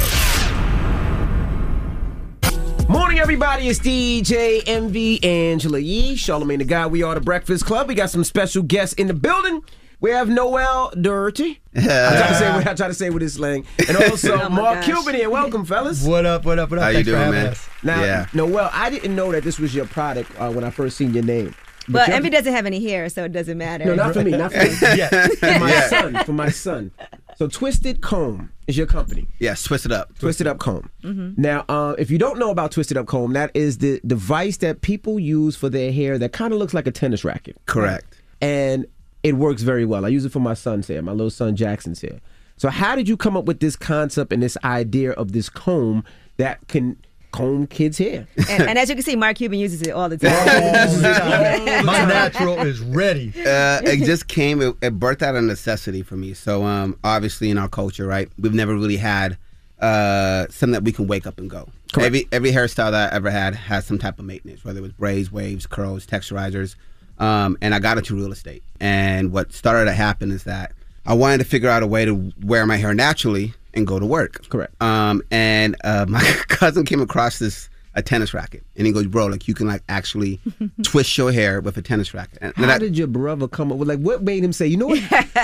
S10: Morning, everybody. It's DJ Envy Angela Yee, Charlamagne the Guy. We are the Breakfast Club. We got some special guests in the building. We have Noel Durity. [laughs] I try to say what I try to say with his slang, and [laughs] also
S24: Oh
S10: Mark
S24: gosh.
S10: Cuban here. Welcome, fellas.
S24: What up? What up? What up?
S10: How you
S24: Thanks for
S10: doing, man?
S24: us.
S10: Now,
S24: Yeah.
S10: Noel, I didn't know that this was your product uh, when I first seen your name.
S11: But
S10: you're-
S11: Envy doesn't have any hair, so it doesn't matter.
S10: No, not for me. Not for me. [laughs]
S24: Yeah.
S10: For my
S24: Yeah.
S10: son. For my son. So Twisted Comb is your company.
S24: Yes, Twist It Up.
S10: Twist It Up Comb.
S11: Mhm.
S10: Now, uh, if you don't know about Twist It Up Comb, that is the device that people use for their hair that kind of looks like a tennis racket.
S24: Correct.
S10: And it works very well. I use it for my son's hair, my little son Jackson's hair. So, how did you come up with this concept and this idea of this comb that can comb kids' hair?
S11: And, and as you can see, Mark Cuban uses it all the time. [laughs] [laughs]
S24: My natural is ready. Uh, it just came. It, it birthed out of necessity for me. So, um, obviously, in our culture, right, we've never really had uh, something that we can wake up and go. Every every hairstyle that I ever had has some type of maintenance, whether it was braids, waves, curls, texturizers. Um, and I got into real estate. And what started to happen is that I wanted to figure out a way to wear my hair naturally and go to work.
S10: Correct.
S24: Um, and uh, [laughs] my cousin came across this a tennis racket, and he goes, "Bro, like you can like actually [laughs] twist your hair with a tennis racket." And
S10: How did your brother come up with like what made him say, you know what?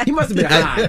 S10: He must have been [laughs] high.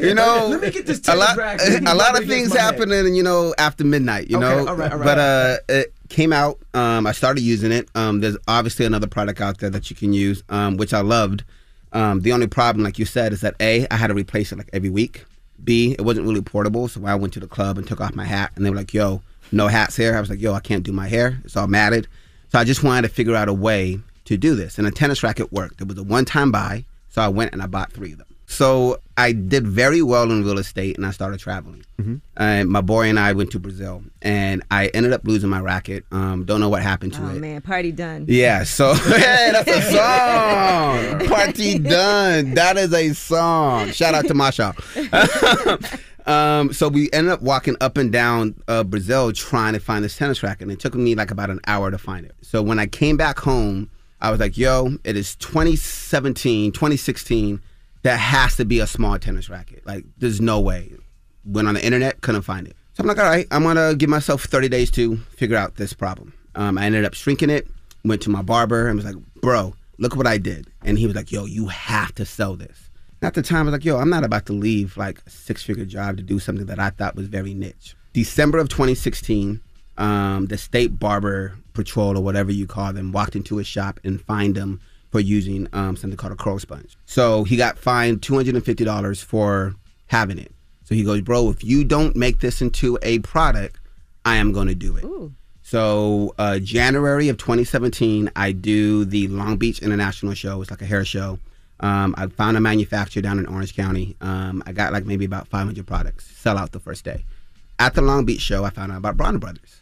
S24: you know,
S10: let me get this
S24: a
S10: tennis
S24: lot,
S10: racket.
S24: a lot of things
S10: head.
S24: happening, you know, after midnight, you
S10: Okay,
S24: know.
S10: all right, all right.
S24: But uh, it came out. Um, I started using it. Um, there's obviously another product out there that you can use, um, which I loved. Um, the only problem, like you said, is that a I had to replace it like every week. B it wasn't really portable, so I went to the club and took off my hat, and they were like, "Yo, no hats here." I was like, "Yo, I can't do my hair. It's all matted." So I just wanted to figure out a way to do this, and a tennis racket worked. It was a one-time buy, so I went and I bought three of them. So I did very well in real estate, and I started traveling. And my boy and I went to Brazil, and I ended up losing my racket. Um, don't know what happened to
S11: Oh
S24: it.
S11: Oh man, party done.
S24: Yeah, so [laughs] [laughs] hey, that's a song. Party [laughs] done. That is a song. Shout out to Masha. um, so we ended up walking up and down uh, Brazil trying to find this tennis racket, and it took me like about an hour to find it. So when I came back home, I was like, "Yo, it is 2017, 2016. That has to be a small tennis racket. Like, there's no way." Went on the internet, couldn't find it. So I'm like, all right, I'm gonna give myself 30 days to figure out this problem. Um, I ended up shrinking it. Went to my barber and was like, bro, look what I did. And he was like, yo, you have to sell this. And at the time, I was like, yo, I'm not about to leave like a six figure job to do something that I thought was very niche. December of 2016, um, the state barber patrol or whatever you call them walked into his shop and fined him for using um, something called a curl sponge. So he got fined $250 for having it. So he goes, bro, if you don't make this into a product, I am going to do it. So uh, January of 2017, I do the Long Beach International Show. It's like a hair show. Um, I found a manufacturer down in Orange County. Um, I got like maybe about 500 products. Sell out the first day. At the Long Beach show, I found out about Bronner Brothers.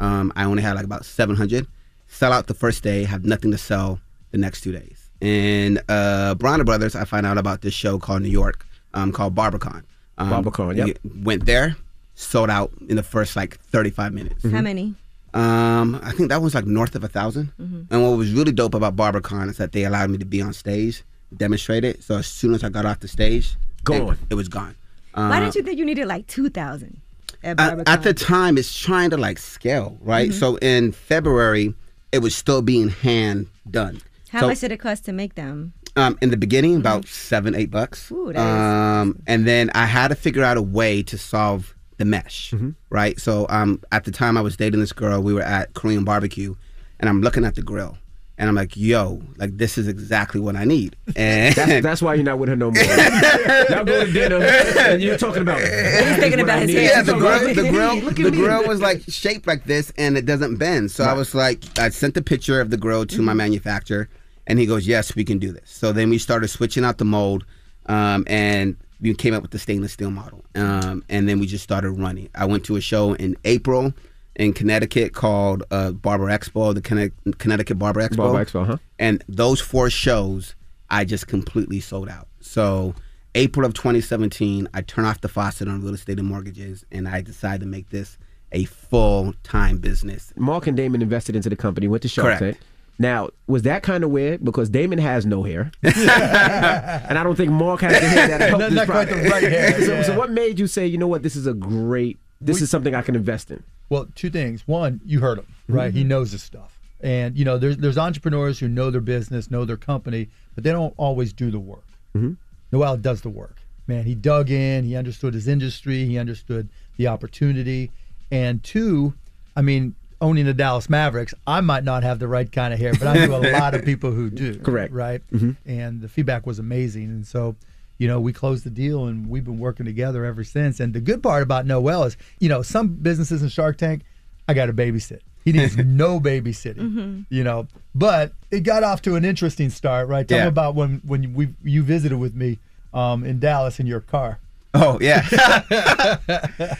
S24: Um, I only had like about 700. Sell out the first day. Have nothing to sell the next two days. And uh, Bronner Brothers, I find out about this show called New York, um, called BarberCon. Um,
S10: BarberCon, yep.
S24: Went there, sold out in the first like 35 minutes.
S11: How many?
S24: Um, I think that was like north of a 1000
S11: Mhm.
S24: And what was really dope about BarberCon is that they allowed me to be on stage, demonstrate it. So as soon as I got off the stage,
S10: Gone.
S24: It, it was gone.
S11: Why
S24: Uh,
S11: didn't you think you needed like two thousand at
S24: at, at the time it's trying to like scale right
S11: Mhm.
S24: so in february it was still being hand done
S11: How
S24: so,
S11: much did it cost to make them?
S24: um, in the beginning about seven eight bucks.
S11: Ooh, that is
S24: um, and then i had to figure out a way to solve the mesh right? So um, at the time i was dating this girl we were at korean barbecue and i'm looking at the grill and i'm like yo like this is exactly what i need and
S10: That's, [laughs] that's why you're not with her no more. Y'all go to dinner and you're talking about. He's
S11: thinking about his hair.
S24: Yeah, the grill, the grill, the grill was like shaped like this, and it doesn't bend. So I was like, I sent the picture of the grill to
S10: Mm-hmm.
S24: my manufacturer, and he goes, "Yes, we can do this." So then we started switching out the mold, um, and we came up with the stainless steel model, um, and then we just started running. I went to a show in April in Connecticut called uh, Barber Expo, the Conne- Connecticut Barber Expo.
S10: Barber Expo, huh?
S24: And those four shows, I just completely sold out. So April of 2017, I turn off the faucet on real estate and mortgages, and I decide to make this a full time business.
S10: Mark and Daymond invested into the company, went to Shark
S24: Correct.
S10: Tank. Now, was that kind of weird? Because Daymond has no hair. [laughs] and I don't think Mark has the hair that helped [laughs]
S25: Not-
S10: this
S25: not quite the right hair, [laughs]
S10: so,
S25: yeah.
S10: so what made you say, you know what, this is a great, this
S25: We-
S10: is something I can invest in?
S25: Well, two things. One, you heard him, right? He knows his stuff. And, you know, there's, there's entrepreneurs who know their business, know their company, but they don't always do the work.
S10: Mhm.
S25: Noel does the work. Man, he dug in, he understood his industry, he understood the opportunity. And two, I mean, owning the Dallas Mavericks, I might not have the right kind of hair, but I knew a lot of [laughs] people who do.
S10: Correct.
S25: Right?
S10: Mhm.
S25: And the feedback was amazing. And so, you know, we closed the deal and we've been working together ever since. And the good part about Noel is, you know, some businesses in Shark Tank, I got to babysit. He needs [laughs] no babysitting,
S11: Mhm.
S25: you know. But it got off to an interesting start, right? Tell
S24: Yeah.
S25: me about when when we you visited with me um, in Dallas in your car.
S24: Oh yeah. [laughs]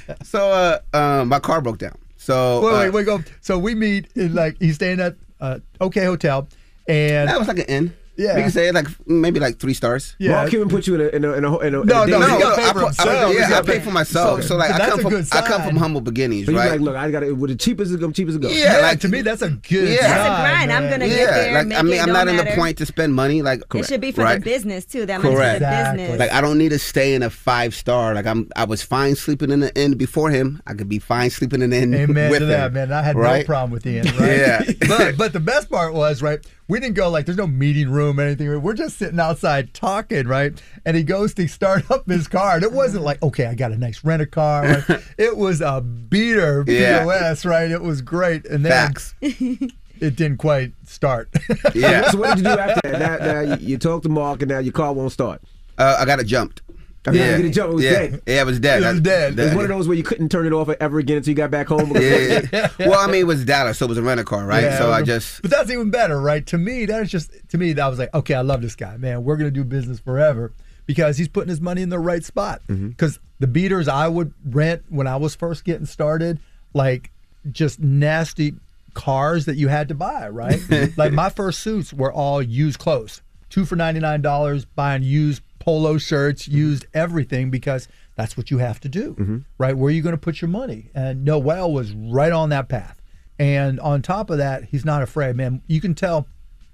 S24: [laughs] so uh, um, my car broke down. So
S25: wait,
S24: uh,
S25: wait, wait, go. So we meet in like he's staying at uh, OK Hotel, and
S24: that was like an inn.
S25: Yeah.
S24: we can say like maybe like three stars.
S10: Yeah, Mark even put you in a, in a, in a, in a
S25: No,
S10: in a
S25: no,
S10: dating-
S25: he
S24: I,
S25: for
S24: put- I,
S25: himself.
S24: yeah, I pay for myself.
S25: so-
S24: So like I come from
S25: good
S24: I come from humble beginnings,
S10: So you're
S24: right?
S10: like, look, I got it. With the cheapest is go, cheapest is go.
S24: Yeah, like
S25: to me that's a good.
S24: Yeah.
S11: That's a grind. I'm gonna
S24: yeah,
S11: get there.
S24: like
S11: make
S24: I mean,
S11: it,
S24: I'm
S11: don't
S24: not in the point to spend money. Like
S11: It should be for
S24: right?
S11: the business too. That money's
S24: Correct.
S11: for the business.
S24: Like I don't need to stay in a five star. Like I'm, I was fine sleeping in the inn before him. I could be fine sleeping in the inn
S25: Amen
S24: with
S25: to that,
S24: him.
S25: man. I had no problem with Ian, [laughs] right?
S24: Yeah.
S25: but but the best part was, right, we didn't go like there's no meeting room or anything. We're just sitting outside talking, right? And he goes to start [laughs] up his car. And it wasn't like, okay, I got a nice rent a car. Right? [laughs] it was a beater
S24: Yeah.
S25: POS, right? It was great. And then
S24: Facts. [laughs]
S25: it didn't quite start.
S24: Yeah.
S10: So what did you do after that? Now, now you, you talked to Mark, and now your car won't start.
S24: Uh, I got it jumped.
S10: Okay, you get it jumped, it was
S24: yeah.
S10: dead.
S24: Yeah, it was dead.
S10: It was
S24: I-
S10: dead. It was one of those where you couldn't turn it off ever again until you got back home.
S24: Yeah, yeah. well, I mean, it was Dallas, so it was a rental car, right?
S25: Yeah,
S24: so I just
S25: But that's even better, right? To me, that is just to me that was like, okay, I love this guy, man. We're gonna do business forever because he's putting his money in the right spot.
S24: Mm-hmm.
S25: Because the beaters I would rent when I was first getting started, like just nasty cars that you had to buy, right? like my first suits were all used clothes, two for ninety nine dollars, buying used polo shirts,
S24: Mm-hmm.
S25: used everything because that's what you have to do, right? Where are you going to put your money? And Noel was right on that path. And on top of that, he's not afraid, man. You can tell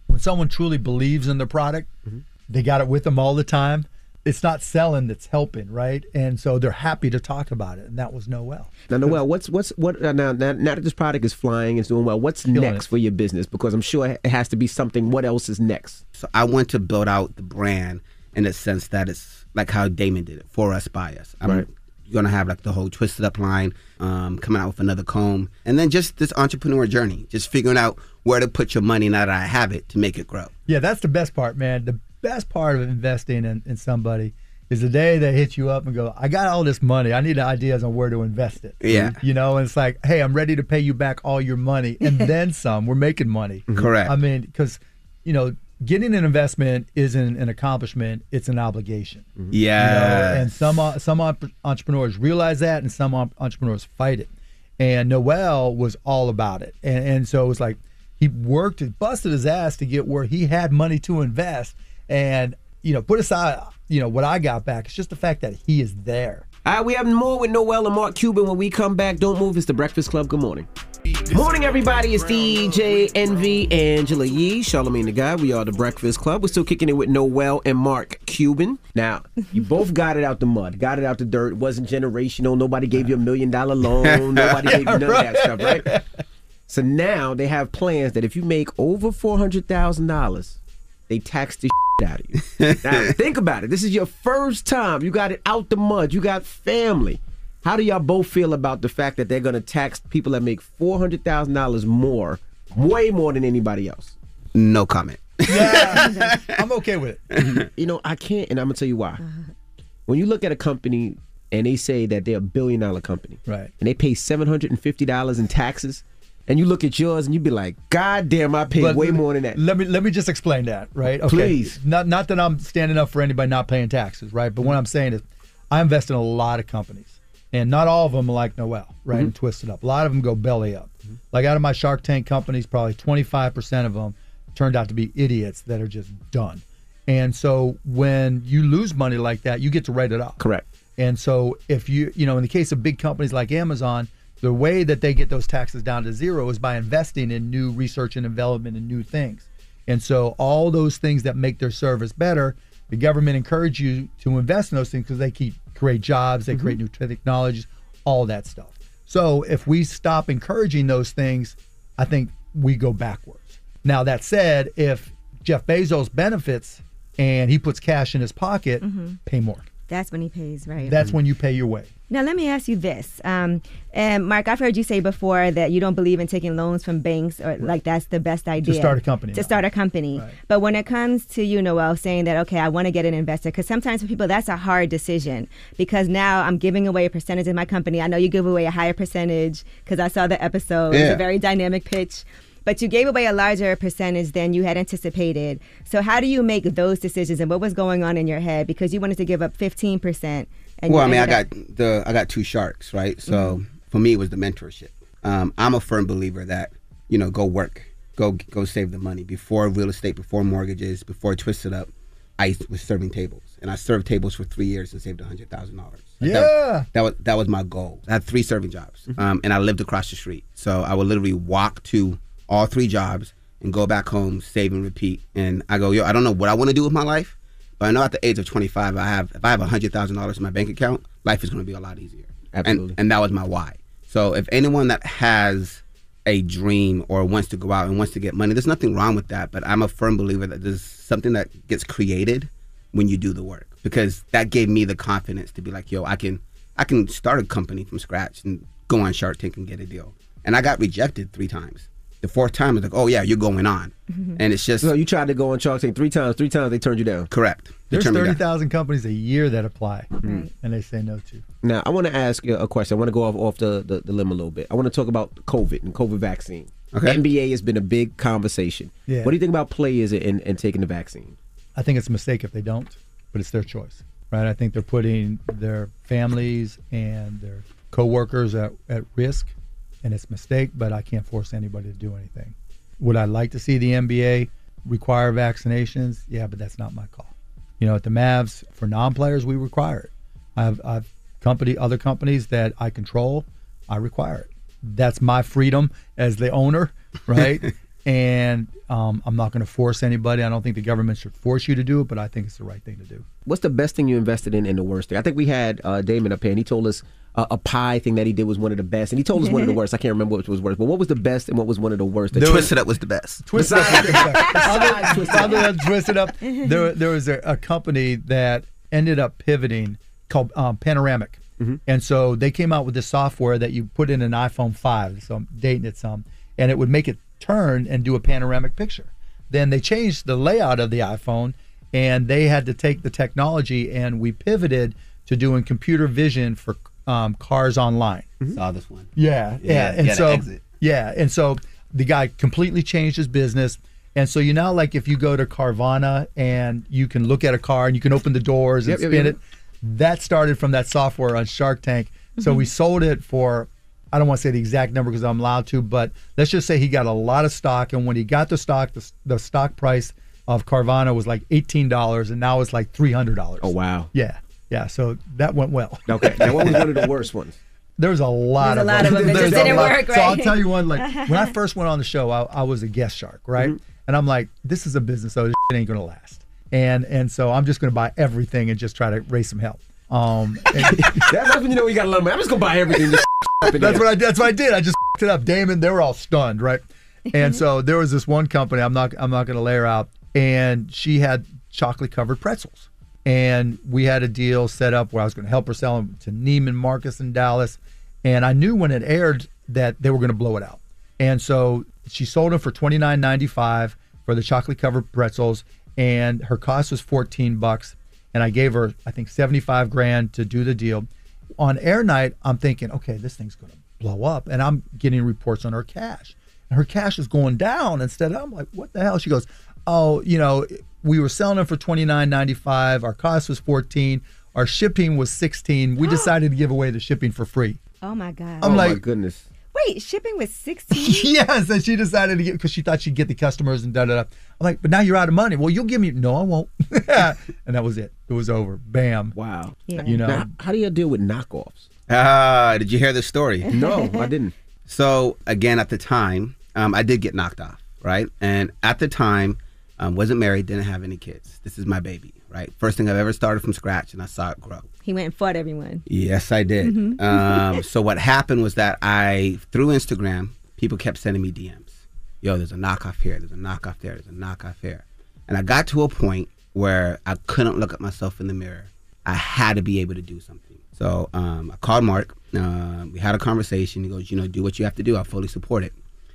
S25: when someone truly believes in the product, they got it with them all the time. It's not selling that's helping, right? And so they're happy to talk about it. And that was Noel.
S10: Now, Noel, what's what's what uh, now, now? Now that this product is flying, it's doing well. What's next for your business? Because I'm sure it has to be something. What else is next?
S24: So I want to build out the brand in the sense that it's like how Daymond did it for us by us. I'm
S10: Right.
S24: gonna have like the whole Twist It Up line, um, coming out with another comb, and then just this entrepreneur journey, just figuring out where to put your money now that I have it to make it grow.
S25: Yeah, that's the best part, man. The best part of investing in, in somebody is the day they hit you up and go, I got all this money. I need ideas on where to invest it.
S24: Yeah.
S25: You know, and it's like, hey, I'm ready to pay you back all your money and [laughs] then some. We're making money.
S24: Correct.
S25: I mean, because, you know, getting an investment isn't an accomplishment, it's an obligation. You know, and some uh, some entrepreneurs realize that, and some entrepreneurs fight it. And Noel was all about it, and and so it was like he worked, busted his ass to get where he had money to invest, and you know, put aside you know what I got back. It's just the fact that he is there.
S10: All right, we have more with Noel and Mark Cuban when we come back. Don't move. It's the Breakfast Club. Good morning. Morning, everybody. It's DJ Envy, Angela Yee, Charlamagne the Guy. We are the Breakfast Club. We're still kicking it with Noel and Mark Cuban. Now, you [laughs] both got it out the mud, got it out the dirt. It wasn't generational. Nobody gave you a million dollar [laughs] loan. Nobody gave you none of that stuff, right? So now they have plans that if you make over four hundred thousand dollars, they tax the shit out of you. now [laughs] think about it. This is your first time. You got it out the mud. You got family. How do y'all both feel about the fact that they're going to tax people that make four hundred thousand dollars more, way more than anybody else?
S24: No comment. [laughs]
S25: I'm okay with
S10: it. [laughs] you know, I can't, and I'm gonna tell you why. Uh-huh. When you look at a company and they say that they're a billion dollar company,
S25: right,
S10: and they pay seven hundred and fifty dollars in taxes, and you look at yours and you'd be like, God damn, I paid
S25: But
S10: way more than that.
S25: Let me let me just explain that, right? Okay.
S10: Please.
S25: Not not that I'm standing up for anybody not paying taxes, right? But what I'm saying is, I invest in a lot of companies, and not all of them are like Noel, right?
S10: Mhm.
S25: And Twist It Up. A lot of them go belly up. Like out of my Shark Tank companies, probably 25% of them turned out to be idiots that are just done. And so when you lose money like that, you get to write it off.
S10: Correct.
S25: And so if you, you know, in the case of big companies like Amazon, the way that they get those taxes down to zero is by investing in new research and development and new things. And so all those things that make their service better, the government encourage you to invest in those things because they keep create jobs, they create new technologies, all that stuff. So if we stop encouraging those things, I think we go backwards. Now that said, if Jeff Bezos benefits and he puts cash in his pocket,
S11: Mhm.
S25: pay more.
S11: That's when he pays, right?
S25: That's when you pay your way.
S11: Now, let me ask you this. Um, and Mark, I've heard you say before that you don't believe in taking loans from banks or like that's the best idea.
S25: To start a company,
S11: To
S25: no.
S11: start a company. But when it comes to you, Noel, saying that, okay, I want to get an investor, because sometimes for people, that's a hard decision because now I'm giving away a percentage of my company. I know you give away a higher percentage because I saw the episode. It's
S24: Yeah.
S11: a very dynamic pitch. But you gave away a larger percentage than you had anticipated. So how do you make those decisions and what was going on in your head? Because you wanted to give up 15%. And
S24: well, I mean, I got
S11: up-
S24: the I got two sharks, right? So
S11: Mhm.
S24: for me, it was the mentorship. Um, I'm a firm believer that you know, go work, go go save the money before real estate, before mortgages, before Twist It Up. I was serving tables, and I served tables for three years and saved hundred thousand dollars.
S25: Yeah.
S24: that, was that was my goal. I had three serving jobs, um, and I lived across the street, so I would literally walk to all three jobs and go back home, save and repeat. And I go, yo, I don't know what I want to do with my life, but I know at the age of 25, I have if I have hundred thousand dollars in my bank account, life is going to be a lot easier.
S10: Absolutely.
S24: And, and that was my why. So if anyone that has a dream or wants to go out and wants to get money, there's nothing wrong with that. But I'm a firm believer that there's something that gets created when you do the work because that gave me the confidence to be like, yo, I can I can start a company from scratch and go on Shark Tank and get a deal. And I got rejected three times. The fourth time was like, oh yeah, you're going on, mm-hmm. and it's just
S10: so you tried to go on Shark Tank three times. Three times they turned you down.
S24: Correct. They
S25: There's
S24: turned me down.
S25: 30,000 companies a year that apply, and they say no to.
S10: Now, I want to ask you a question. I want to go off, off the, the, the limb a little bit. I want to talk about COVID and COVID vaccine.
S24: Okay.
S10: NBA has been a big conversation.
S25: Yeah.
S10: What do you think about players and, and taking the vaccine?
S25: I think it's a mistake if they don't, but it's their choice, right? I think they're putting their families and their coworkers at, at risk, and it's a mistake, but I can't force anybody to do anything. Would I like to see the NBA require vaccinations? Yeah, but that's not my call. You know, at the Mavs, for non-players, we require it. I have, I have company, other companies that I control, I require it. That's my freedom as the owner, [laughs] right? and um, I'm not going to force anybody. I don't think the government should force you to do it, but I think it's the right thing to do.
S10: What's the best thing you invested in and the worst thing? I think we had uh, Daymond up here and he told us uh, a pie thing that he did was one of the best. And he told us one of the [laughs] worst. I can't remember which was worse. But what was the best and what was one of the worst?
S24: The Twist It Up was the best. [laughs]
S25: Twist It Up. other, other than Twist It Up, there, there was a, a company that ended up pivoting called um, Panoramic. And so they came out with this software that you put in an iPhone 5, so I'm dating it some, and it would make it turn and do a panoramic picture. Then they changed the layout of the iPhone and they had to take the technology and we pivoted to doing computer vision for um, cars online.
S24: Saw this one.
S25: Yeah, yeah, and so yeah, and so the guy completely changed his business. And so you now like if you go to Carvana and you can look at a car and you can open the doors and
S10: Yep, yep,
S25: spin
S10: yep.
S25: it. That started from that software on Shark Tank. So we sold it for I don't want to say the exact number because I'm allowed to, but let's just say he got a lot of stock and when he got the stock the, the stock price of Carvana was like $18 and now it's like $300.
S10: Oh, wow.
S25: Yeah. Yeah, so that went well.
S10: Okay. Now, what was one of the [laughs] worst ones?
S25: There's a lot
S11: There's a
S25: of
S11: lot of them that
S25: There's
S11: just didn't
S25: lot.
S11: work,
S25: So I'll tell you one. Like [laughs] when I first went on the show, I, I was a guest shark, right?
S10: Mm-hmm.
S25: And I'm like, this is a business, so this shit ain't gonna last. And and so I'm just gonna buy everything and just try to raise some help. Um, [laughs] and-
S10: That's when you know you got a lot of money. I'm just gonna buy everything. Just
S25: that's
S10: there.
S25: what I that's what I did. I just it up. Daymond, they were all stunned, right? And so there was this one company. I'm not I'm not going to lay her out, and she had chocolate covered pretzels, and we had a deal set up where I was going to help her sell them to Neiman Marcus in Dallas, and I knew when it aired that they were going to blow it out, and so she sold them for twenty nine ninety five for the chocolate covered pretzels, and her cost was fourteen bucks, and I gave her I think seventy five grand to do the deal. On air night, I'm thinking, okay, this thing's going to blow up, and I'm getting reports on her cash. And her cash is going down instead. I'm like, what the hell? She goes, oh, you know, we were selling them for twenty nine ninety five. Our cost was fourteen. Our shipping was sixteen. We decided to give away the shipping for free.
S11: Oh my god.
S25: I'm
S10: oh my
S25: like-
S10: goodness.
S11: Wait, shipping was 16? [laughs]
S25: yes, and she decided to get because she thought she'd get the customers and da da da. I'm like, but now you're out of money. Well, you'll give me. No, I won't. [laughs] and that was it. It was over. Bam.
S10: Wow.
S11: Yeah.
S25: You know.
S10: Now, how do you deal with knockoffs?
S24: Ah, did you hear this story? [laughs]
S10: No, I didn't.
S24: So again, at the time, um, I did get knocked off, right? And at the time, um, wasn't married, didn't have any kids. This is my baby, right? First thing I've ever started from scratch, and I saw it grow.
S11: He went and fought everyone.
S24: Yes, I did.
S11: Mhm.
S24: um, [laughs] so what happened was that I, through Instagram, people kept sending me DMs. Yo, there's a knockoff here. There's a knockoff there. There's a knockoff here. And I got to a point where I couldn't look at myself in the mirror. I had to be able to do something. So um, I called Mark. Uh, we had a conversation. He goes, you know, do what you have to do. I fully support it.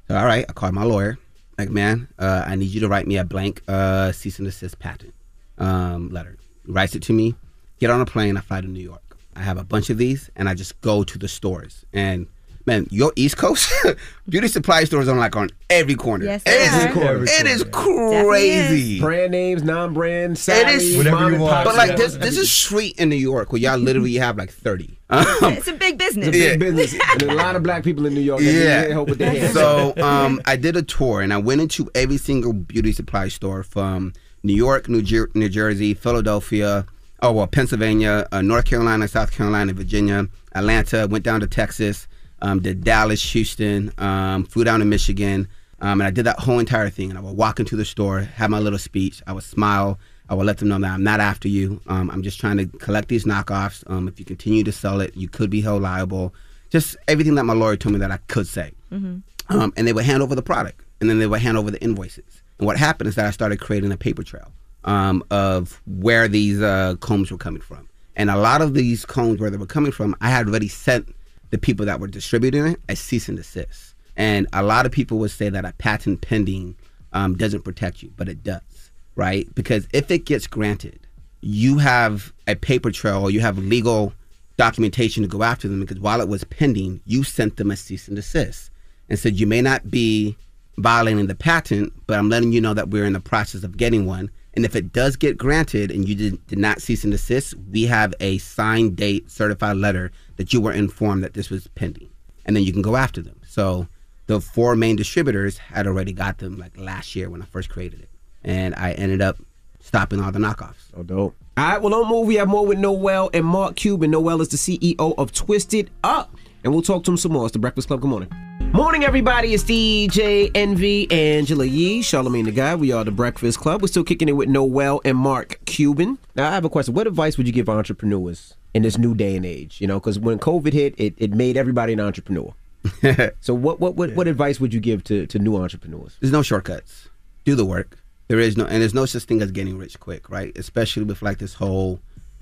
S24: So all right, I called my lawyer. Like, man, uh, I need you to write me a blank uh, cease and desist patent um, letter. He writes it to me. Get on a plane. I fly to New York. I have a bunch of these, and I just go to the stores. And man, your East Coast [laughs] beauty supply stores are like on every corner.
S11: Yes,
S24: it is,
S11: they are.
S24: it is
S11: Definitely
S24: crazy.
S10: Brand names, non-brand,
S24: It
S10: salaries,
S24: is,
S10: Whatever you want.
S24: but like this, this is street in New York where y'all literally have like thirty. [laughs] Um,
S11: It's a big business.
S10: It's a big
S24: Yeah.
S10: business. And a lot of black people in New York.
S24: yeah.
S10: help with their hands.
S24: So um, I did a tour and I went into every single beauty supply store from New York, New, Jer- New Jersey, Philadelphia, oh well, Pennsylvania, uh, North Carolina, South Carolina, Virginia, Atlanta. Went down to Texas, um, did Dallas, Houston, um, flew down to Michigan, um, and I did that whole entire thing. And I would walk into the store, have my little speech, I would smile. I would let them know that I'm not after you. Um, I'm just trying to collect these knockoffs. Um, if you continue to sell it, you could be held liable. Just everything that my lawyer told me that I could say
S11: Mm-hmm.
S24: um, and they would hand over the product, and then they would hand over the invoices. And what happened is that I started creating a paper trail um, of where these uh, combs were coming from, and a lot of these combs where they were coming from, I had already sent the people that were distributing it a cease and desist. And a lot of people would say that a patent pending um, doesn't protect you, but it does, right? Because if it gets granted, you have a paper trail you have legal documentation to go after them because while it was pending, you sent them a cease and desist and said you may not be violating the patent, but I'm letting you know that we're in the process of getting one. And if it does get granted and you did, did not cease and desist, we have a signed date certified letter that you were informed that this was pending. And then you can go after them. So the four main distributors had already got them like last year when I first created it. And I ended up stopping all the knockoffs.
S10: Oh, dope. All right, well, don't move. We have more with Noel and Mark Cuban. Noel is the CEO of Twist It Up, and we'll talk to him some more. It's the Breakfast Club. Good morning. Morning, everybody. It's DJ Envy, Angela Yee, Charlamagne the Guy. We are the Breakfast Club. We're still kicking it with Noel and Mark Cuban. Now, I have a question. What advice would you give entrepreneurs in this new day and age? You know, because when COVID hit, it, it made everybody an entrepreneur. [laughs] so, what what what, what advice would you give to, to new entrepreneurs?
S24: There's no shortcuts. Do the work. There is no, and there's no such thing as getting rich quick, right? Especially with like this whole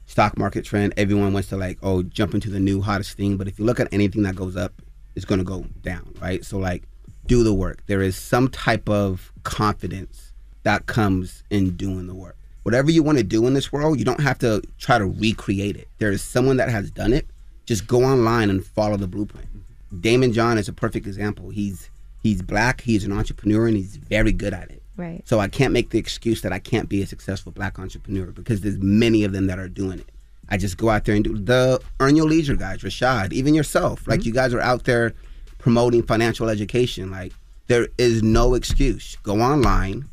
S24: stock market trend. Everyone wants to like, oh, jump into the new hottest thing. But if you look at anything that goes up, it's going to go down, right? So like, do the work. There is some type of confidence that comes in doing the work. Whatever you want to do in this world, you don't have to try to recreate it. There is someone that has done it. Just go online and follow the blueprint. Mm-hmm. Daymond John is a perfect example. He's he's black, he's an entrepreneur, and he's very good at it.
S11: Right.
S24: So I can't make the excuse that I can't be a successful black entrepreneur because there's many of them that are doing it. I just go out there and do the earn your leisure guys, Rashad, even yourself. Like mm-hmm. you guys are out there promoting financial education. Like there is no excuse. Go online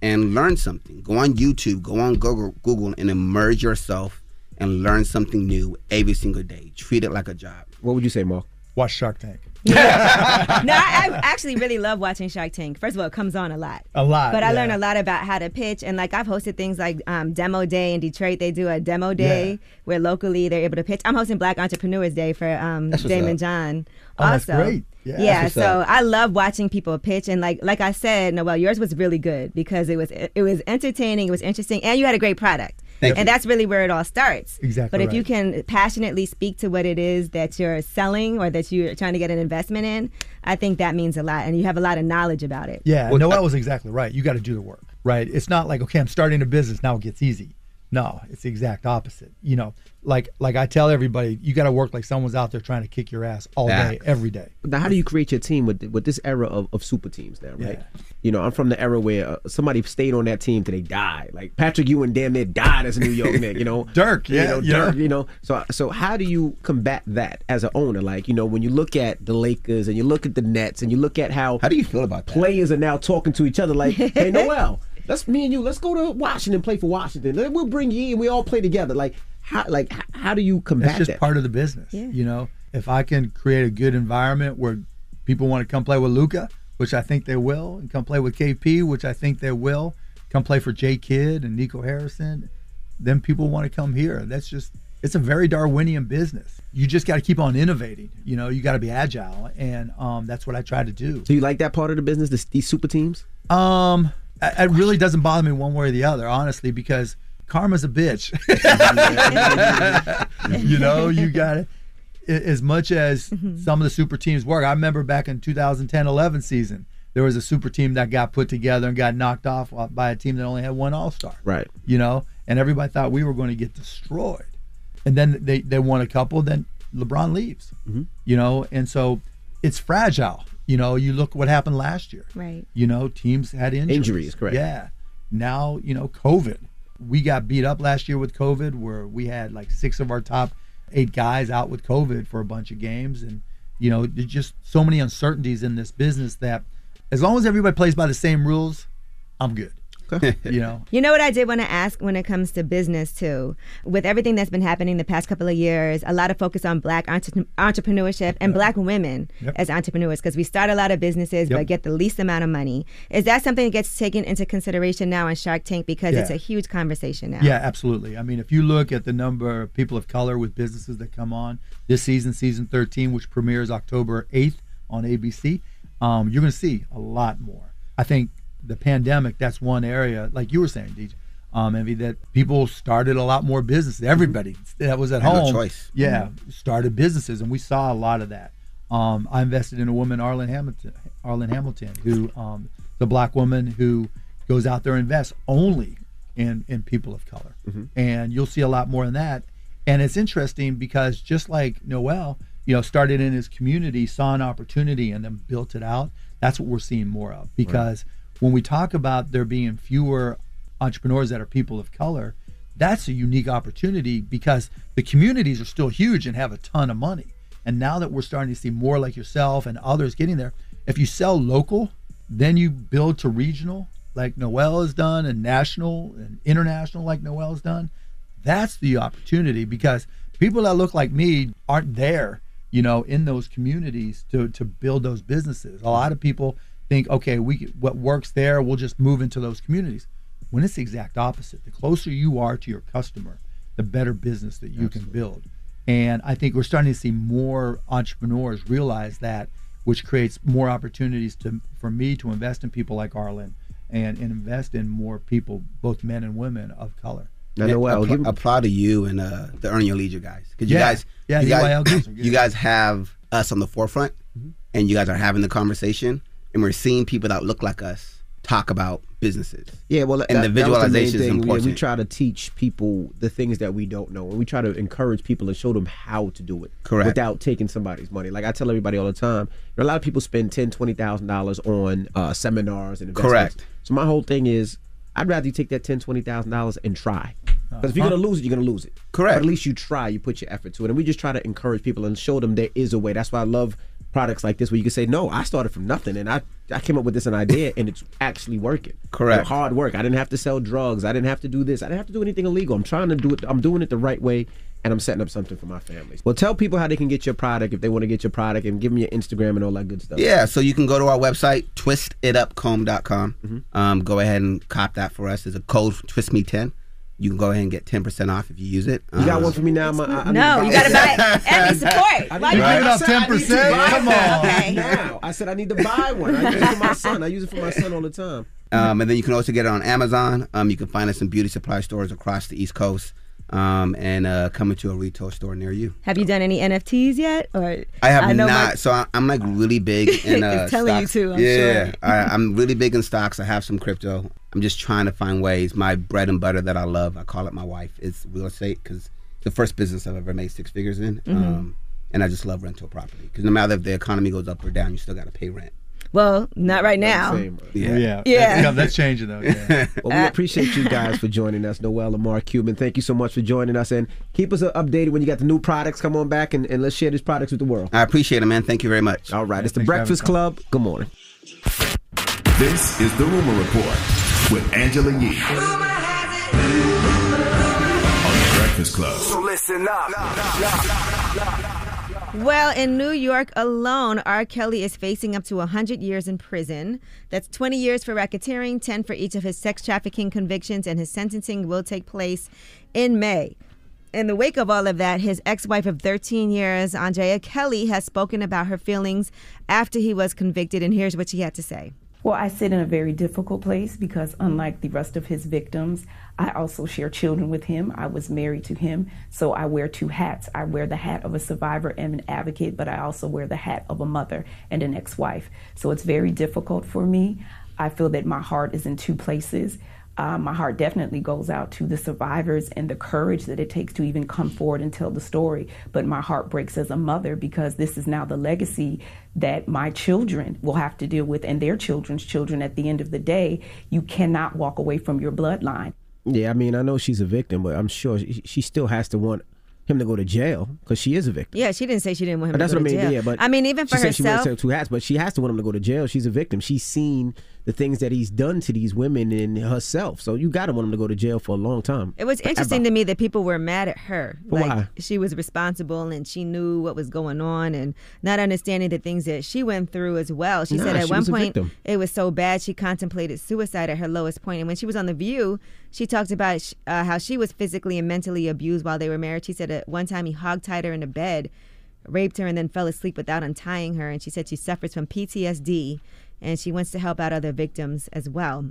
S24: and learn something. Go on YouTube, go on Google, Google and immerse yourself and learn something new every single day. Treat it like a job.
S10: What would you say, Mark?
S25: Watch Shark Tank. [laughs]
S11: no, I, I [laughs] actually really love watching Shark Tank. First of all, it comes on a lot.
S25: A lot,
S11: But I
S25: yeah.
S11: learned a lot about how to pitch. And like I've hosted things like um, Demo Day in Detroit. They do a demo day
S25: Yeah.
S11: where locally they're able to pitch. I'm hosting Black Entrepreneurs Day for um, Daymond
S25: up.
S11: John.
S25: Oh, that's
S11: also.
S25: great. Yeah.
S11: Yeah, so
S25: up.
S11: I love watching people pitch, and like like I said, Noel, yours was really good because it was it was entertaining, it was interesting, and you had a great product.
S25: Thank
S11: and
S25: you.
S11: that's really where it all starts.
S25: Exactly
S11: But if you can passionately speak to what it is that you're selling or that you're trying to get an investment in, I think that means a lot, and you have a lot of knowledge about it.
S25: Yeah, Noel was exactly right. You got to do the work, right? It's not like okay, I'm starting a business now it gets easy. No, it's the exact opposite. You know, like like I tell everybody, you got to work like someone's out there trying to kick your ass all day, every day.
S10: Now, how do you create your team with with this era of, of super teams now, right? You know, I'm from the era where uh, somebody stayed on that team till they died. Like Patrick Ewing damn near died as a New York Knick, you know. [laughs]
S25: Dirk,
S10: you
S25: yeah,
S10: know,
S25: yeah.
S10: Dirk, you know. So so how do you combat that as an owner? Like, you know, when you look at the Lakers and you look at the Nets and you look at how
S24: How do you feel about that?
S10: players are now talking to each other like, hey [laughs] Noel, let's me and you, let's go to Washington play for Washington. We'll bring you in, we all play together. Like how like how do you combat
S25: That's just
S10: that?
S25: part of the business. Yeah. You know, if I can create a good environment where people want to come play with Luka, which I think they will, and come play with KP, which I think they will, come play for Jay Kidd and Nico Harrison, then people want to come here. That's just it's a very Darwinian business. You just got to keep on innovating. You know, you got to be agile, and um, that's what I try to do.
S10: So you like that part of the business, this, these super teams?
S25: Um, it it really doesn't bother me one way or the other, honestly, because karma's a bitch. [laughs] [laughs] you know, you got it. as much as mm-hmm. some of the super teams work. I remember back in 2010-11 season, there was a super team that got put together and got knocked off uh, by a team that only had one All-Star.
S10: Right.
S25: You know, and everybody thought we were going to get destroyed. And then they they won a couple, then LeBron leaves. Mm-hmm. You know, and so it's fragile. You know, you look what happened last year.
S11: Right.
S25: You know, teams had injuries.
S10: Injuries, correct.
S25: Yeah. Now, you know, COVID. We got beat up last year with COVID where we had like six of our top eight guys out with COVID for a bunch of games. And, you know, there's just so many uncertainties in this business that as long as everybody plays by the same rules, I'm good. [laughs] you know?
S11: You know what I did want to ask when it comes to business too? With everything that's been happening the past couple of years, a lot of focus on black entre- entrepreneurship and black women
S26: Yep.
S11: as entrepreneurs because we start a lot of businesses
S25: Yep.
S11: but get the least amount of money. Is that something that gets taken into consideration now on Shark Tank because it's a huge conversation now?
S25: Yeah, absolutely. I mean, if you look at the number of people of color with businesses that come on this season, season 13, which premieres October 8th on ABC, um, you're going to see a lot more. I think the pandemic, that's one area, like you were saying, DJ, um, Envy, that people started a lot more businesses. Everybody that was at
S24: no
S25: home,
S24: choice.
S25: yeah, started businesses, and we saw a lot of that. Um, I invested in a woman, Arlan Hamilton, Arlan Hamilton, who um, the black woman who goes out there and invests only in in people of color, and you'll see a lot more in that. And it's interesting because just like Noel, you know, started in his community, saw an opportunity, and then built it out. That's what we're seeing more of because when we talk about there being fewer entrepreneurs that are people of color, that's a unique opportunity because the communities are still huge and have a ton of money. And now that we're starting to see more like yourself and others getting there, if you sell local, then you build to regional, like Noel has done, and national and international, like Noel has done. That's the opportunity because people that look like me aren't there, you know, in those communities to to build those businesses. A lot of people think, okay, we what works there, we'll just move into those communities. When it's the exact opposite. The closer you are to your customer, the better business that you can build. And I think we're starting to see more entrepreneurs realize that, which creates more opportunities to for me to invest in people like Arlan and, and invest in more people, both men and women of color.
S10: Now, Noel,
S24: appla-
S10: give me-
S24: applaud to you and uh, the Earn Your Leisure guys because you
S25: Yeah.
S24: guys,
S25: Yeah,
S24: you guys,
S25: EYL guys are good.
S24: you guys have us on the forefront,
S10: Mm-hmm.
S24: and you guys are having the conversation, and we're seeing people that look like us talk about businesses.
S10: Yeah, well,
S24: and
S10: that-
S24: the
S10: that was main
S24: visualization is
S10: thing. We-
S24: important.
S10: We, try to teach people the things that we don't know, and we try to encourage people and show them how to do it,
S24: Correct.
S10: without taking somebody's money. Like I tell everybody all the time, you know, a lot of people spend ten, twenty thousand dollars on uh, seminars and investments.
S24: Correct.
S10: So my whole thing is, I'd rather you take that ten, twenty thousand dollars and try. Because if you're gonna lose it, you're gonna lose it.
S24: Correct.
S10: But at least you try. You put your effort to it, and we just try to encourage people and show them there is a way. That's why I love products like this where you can say, no, I started from nothing and I, I came up with this an idea and it's actually working.
S24: Correct.
S10: And hard work. I didn't have to sell drugs. I didn't have to do this. I didn't have to do anything illegal. I'm trying to do it. I'm doing it the right way and I'm setting up something for my family. Well, tell people how they can get your product if they want to get your product and give them your Instagram and all that good stuff.
S24: Yeah, so you can go to our website, twistitupcomb.com.
S10: Mm-hmm.
S24: Um, go ahead and cop that for us. There's a code, twistme10. You can go ahead and get 10% off if you use it.
S10: You got
S24: Um,
S10: one for me now? My, I, I
S11: No,
S10: need
S11: you gotta buy [laughs] every support.
S10: I
S11: Why
S10: need-
S11: you
S10: I
S11: giving up
S10: said I need to
S11: 10%?
S10: buy
S11: Come on. Okay.
S10: Now. I said I need to buy one. I use it for my son. I use it for my son all the time. [laughs]
S24: Um, and then you can also get it on Amazon. Um, you can find us in beauty supply stores across the East Coast um, and uh, coming to a retail store near you.
S11: Have you done any NFTs yet? Or
S24: I have
S11: know
S24: not.
S11: my-
S24: So I, I'm like really big [laughs] in uh,
S11: It's telling you
S24: stocks.
S11: to, I'm
S24: yeah,
S11: sure.
S24: I, I'm really big in stocks. I have some crypto. I'm just trying to find ways. My bread and butter that I love, I call it my wife, is real estate because the first business I've ever made six figures in.
S11: Mhm.
S24: Um, and I just love rental property because no matter if the economy goes up or down, you still got to pay rent.
S11: well, not right now.
S24: Yeah.
S25: Yeah.
S11: Yeah.
S25: That- that's changing though. Yeah. [laughs]
S10: Well, we appreciate you guys for joining us, Noel and Mark Cuban. Thank you so much for joining us, and keep us updated when you got the new products. Come on back and, and let's share these products with the world.
S24: I appreciate it, man. Thank you very much.
S10: All right, it's the
S24: thanks for having
S10: Breakfast. Club. Good morning.
S2: This is the Rumor Report with Angela Yee on the Breakfast Club.
S1: So listen up.
S11: Well, in New York alone, R. Kelly is facing up to 100 years in prison. That's 20 years for racketeering, 10 for each of his sex trafficking convictions, and his sentencing will take place in May. In the wake of all of that, his ex wife of 13 years, Andrea Kelly, has spoken about her feelings after he was convicted, and here's what she had to say.
S26: Well, I sit in a very difficult place because, unlike the rest of his victims, I also share children with him. I was married to him, so I wear two hats. I wear the hat of a survivor and an advocate, but I also wear the hat of a mother and an ex wife. So it's very difficult for me. I feel that my heart is in two places. Uh, my heart definitely goes out to the survivors and the courage that it takes to even come forward and tell the story. But my heart breaks as a mother because this is now the legacy that my children will have to deal with and their children's children at the end of the day. You cannot walk away from your bloodline.
S10: Yeah, I mean, I know she's a victim, but I'm sure she, she still has to want him to go to jail because she is a victim.
S11: Yeah, she didn't say she didn't want him
S10: But that's
S11: to go
S10: what I
S11: to
S10: mean.
S11: jail.
S10: Yeah, but
S11: I mean, even for
S10: she said she
S11: herself,
S10: wears two hats, but she has to want him to go to jail. She's a victim. She's seen the things that he's done to these women and herself. So you got to want him to go to jail for a long time.
S11: It was interesting to me that people were mad at her.
S10: Why?
S11: She was responsible and she knew what was going on and not understanding the things that she went through as well. She
S10: Nah,
S11: said at
S10: she
S11: one point it was so bad she contemplated suicide at her lowest point. And when she was on The View, she talked about uh, how she was physically and mentally abused while they were married. She said at one time he hogtied her in the bed, raped her, and then fell asleep without untying her. And she said she suffers from PTSD and she wants to help out other victims as well.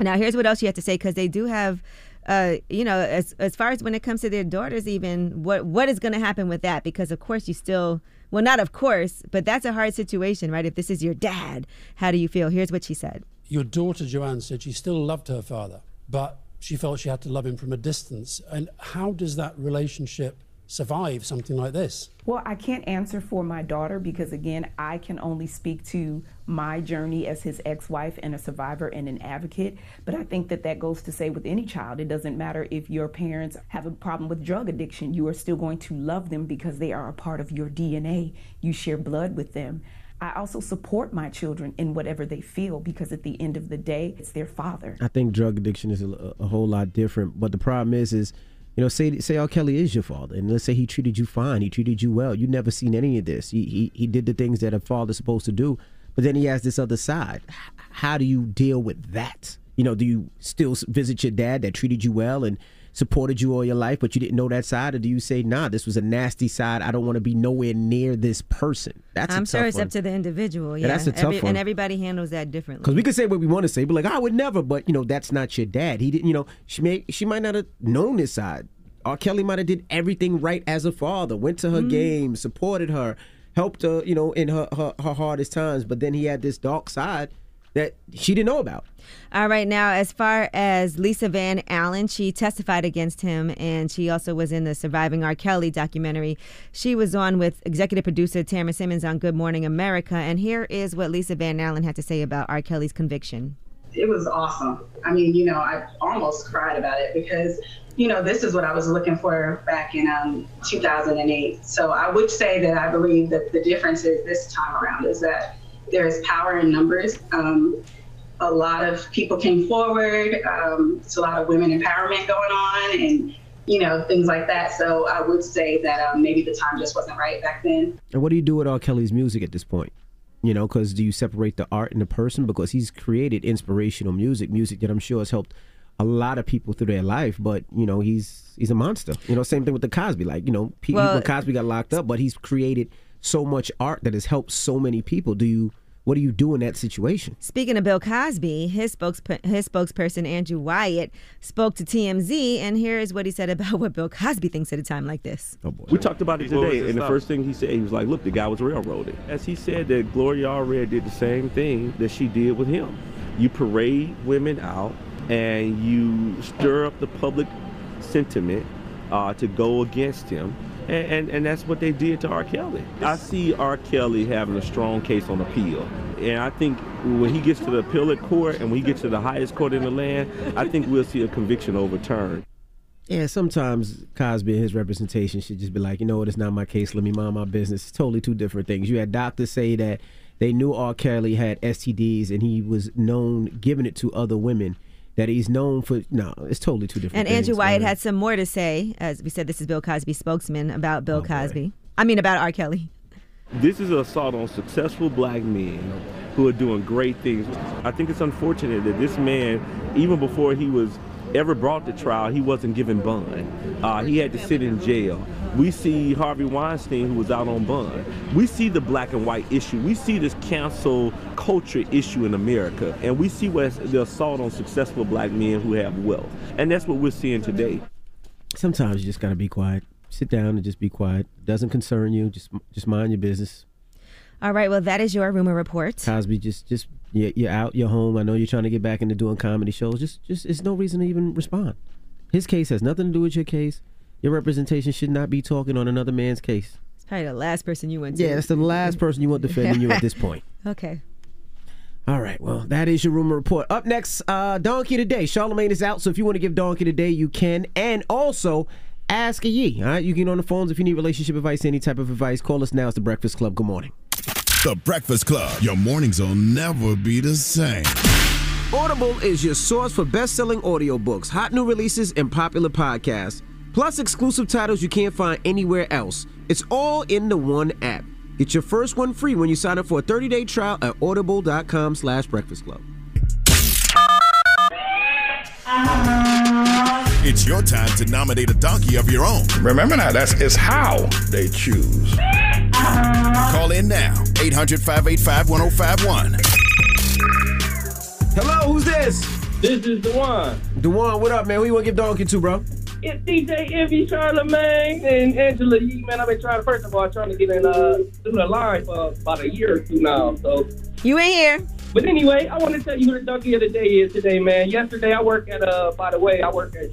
S11: Now, here's what else you have to say because they do have, uh, you know, as as far as when it comes to their daughters, even what what is going to happen with that? Because of course you still, well, not of course, but that's a hard situation, right? If this is your dad, how do you feel? Here's what she said.
S27: Your daughter Joanne said she still loved her father, but she felt she had to love him from a distance. And how does that relationship survive something like this?
S26: Well, I can't answer for my daughter because, again, I can only speak to my journey as his ex wife and a survivor and an advocate. But I think that that goes to say with any child, it doesn't matter if your parents have a problem with drug addiction, you are still going to love them because they are a part of your DNA. You share blood with them. I also support my children in whatever they feel because at the end of the day, it's their father.
S10: I think drug addiction is a, a whole lot different. But the problem is, is you know, say say R. Kelly is your father, and let's say he treated you fine, he treated you well. You never seen any of this. He he, he did the things that a father's supposed to do, but then he has this other side. How do you deal with that? You know, do you still visit your dad that treated you well and supported you all your life, but you didn't know that side, or do you say, nah, this was a nasty side. I don't want to be nowhere near this person. That's
S11: I'm sure it's
S10: one.
S11: up to the individual. Yeah,
S10: Yeah, that's a tough
S11: Every-
S10: one.
S11: And everybody handles that differently.
S10: Because we could say what we want to say, but like I would never. But you know, that's not your dad. He didn't. You know, she may she might not have known this side. R. Kelly might have did everything right as a father. Went to her
S11: Mm-hmm.
S10: games, supported her, helped her. You know, in her, her her hardest times. But then he had this dark side that she didn't know about.
S11: All right, now as far as Lisa Van Allen, she testified against him, and she also was in the Surviving R. Kelly documentary. She was on with executive producer Tamara Simmons on Good Morning America, and here is what Lisa Van Allen had to say about R. Kelly's conviction.
S28: it was awesome. I mean, you know, I almost cried about it because you know, this is what I was looking for back in um, 2008. So I would say that I believe that the difference is this time around is that there is power in numbers. Um, a lot of people came forward. Um, it's a lot of women empowerment going on, and you know things like that. So I would say that um, maybe the time just wasn't right back then.
S10: And what do you do with R. Kelly's music at this point? You know, because do you separate the art and the person? Because he's created inspirational music, music that I'm sure has helped a lot of people through their life. But you know, he's he's a monster. You know, same thing with the Cosby. Like you know, P-
S11: Well-
S10: Cosby got locked up, but he's created so much art that has helped so many people. Do you? What do you do in that situation?
S11: Speaking of Bill Cosby, his spokesp- his spokesperson Andrew Wyatt spoke to TMZ, and here is what he said about [laughs] what Bill Cosby thinks at a time like this.
S10: Oh boy.
S29: We talked about it today,
S30: his
S29: and the first thing he said, he was like, "Look, the guy was railroaded." As he said that Gloria Allred did the same thing that she did with him. You parade women out, and you stir up the public sentiment uh, to go against him, and, and and that's what they did to R. Kelly. I see R. Kelly having a strong case on appeal, and I think when he gets to the appellate court and when he gets to the highest court in the land, I think we'll see a conviction overturned.
S10: Yeah, sometimes Cosby and his representation should just be like, you know what, it's not my case. Let me mind my business. It's totally two different things. You had doctors say that they knew R. Kelly had STDs and he was known giving it to other women. That he's known for. No, it's totally two different
S11: And
S10: things.
S11: Andrew Wyatt
S10: man.
S11: had some more to say, as we said, this is Bill Cosby's spokesman about
S10: Oh,
S11: Bill Cosby. I mean, about R. Kelly.
S29: This is an assault on successful black men who are doing great things. I think it's unfortunate that this man, even before he was ever brought to trial, he wasn't given bond. Uh, he had to sit in jail. We see Harvey Weinstein, who was out on bond. We see the black and white issue. We see this cancel culture issue in America. And we see what's the assault on successful black men who have wealth. And that's what we're seeing today.
S10: Sometimes you just gotta be quiet. Sit down and just be quiet. Doesn't concern you. Just just mind your business.
S11: All right, well, that is your rumor report.
S10: Cosby, just just you're, you're out, you're home. I know you're trying to get back into doing comedy shows. Just just it's no reason to even respond. His case has nothing to do with your case. Your representation should not be talking on another man's case.
S11: It's probably the last person you went to.
S10: Yeah, it's the last person you want defending you at this point. [laughs]
S11: Okay.
S10: All right, well, that is your rumor report. Up next, uh, Donkey Today. Charlamagne is out, so if you want to give Donkey Today, you can. And also, ask a Yee. All right, you can get on the phones if you need relationship advice, any type of advice. Call us now. It's the Breakfast Club. Good morning.
S2: The Breakfast Club. Your mornings will never be the same.
S10: Audible is your source for best-selling audiobooks, hot new releases, and popular podcasts, plus exclusive titles you can't find anywhere else. It's all in the one app. Get your first one free when you sign up for a 30-day trial at audible.com slash breakfast club.
S2: It's your time to nominate a donkey of your own.
S31: Remember now, that's it's how they choose.
S2: Call in now. 800 585 1051.
S10: Hello, who's this?
S32: This is Dewan.
S10: Dewan, what up, man? Who you want to give donkey to, bro?
S32: It's DJ Envy, Charlamagne, and Angela Yee. Man, I've been trying, first of all, trying to get in uh, through the line for about a year or two now. So
S11: You ain't here.
S32: But anyway, I want to tell you who the donkey of the day is today, man. Yesterday, I work at, uh, by the way, I work at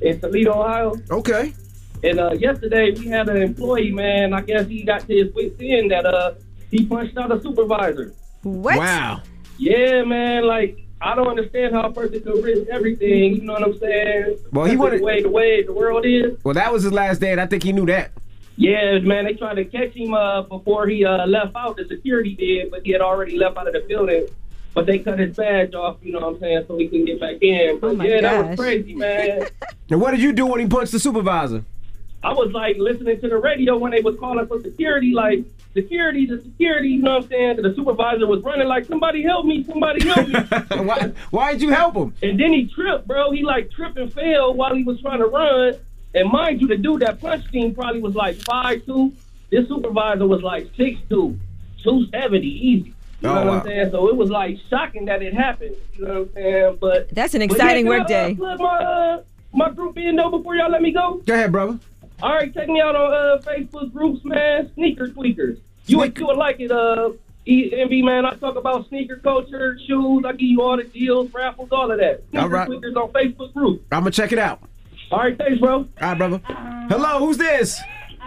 S32: in Toledo, Ohio.
S10: Okay.
S32: And uh, yesterday, we had an employee, man. I guess he got to his wits end that uh, he punched out a supervisor.
S11: What?
S10: Wow.
S32: Yeah, man. Like, I don't understand how a person could risk everything. You know what I'm saying?
S10: Well, he
S32: Because of
S10: wanted-
S32: the way the way the world is.
S10: Well, that was his last day, and I think he knew that.
S32: Yeah, man, they tried to catch him uh, before he uh, left out. The security did, but he had already left out of the building. But they cut his badge off, you know what I'm saying, so he can get back in. But
S11: Oh,
S32: yeah, that was crazy, man. [laughs]
S10: And what did you do when he punched the supervisor?
S32: I was like listening to the radio when they was calling for security, like security, the security, you know what I'm saying? The supervisor was running like, somebody help me, somebody help me. [laughs]
S10: why, why did you help him?
S32: And then he tripped, bro. He like tripped and fell while he was trying to run. And mind you, the dude that punched him probably was like five two. This supervisor was like six two, two seventy easy. You know
S11: Oh,
S32: what
S11: wow.
S32: I'm saying? So it was like shocking that it happened. You know what I'm saying? But
S11: That's an exciting
S32: yeah,
S11: work
S32: can I, uh,
S11: day.
S32: plug my uh, my group in though before y'all let me go.
S10: Go ahead, brother.
S32: All right, check me out on uh, Facebook groups, man. Sneaker tweakers. You ain't you would like it, uh, EMB, man. I talk about sneaker culture, shoes. I give you all the deals, raffles, all of that. Sneaker
S10: All right.
S32: tweakers on Facebook group.
S10: I'm gonna check it out.
S32: All right, thanks, bro.
S10: All right, brother. Hello, who's this?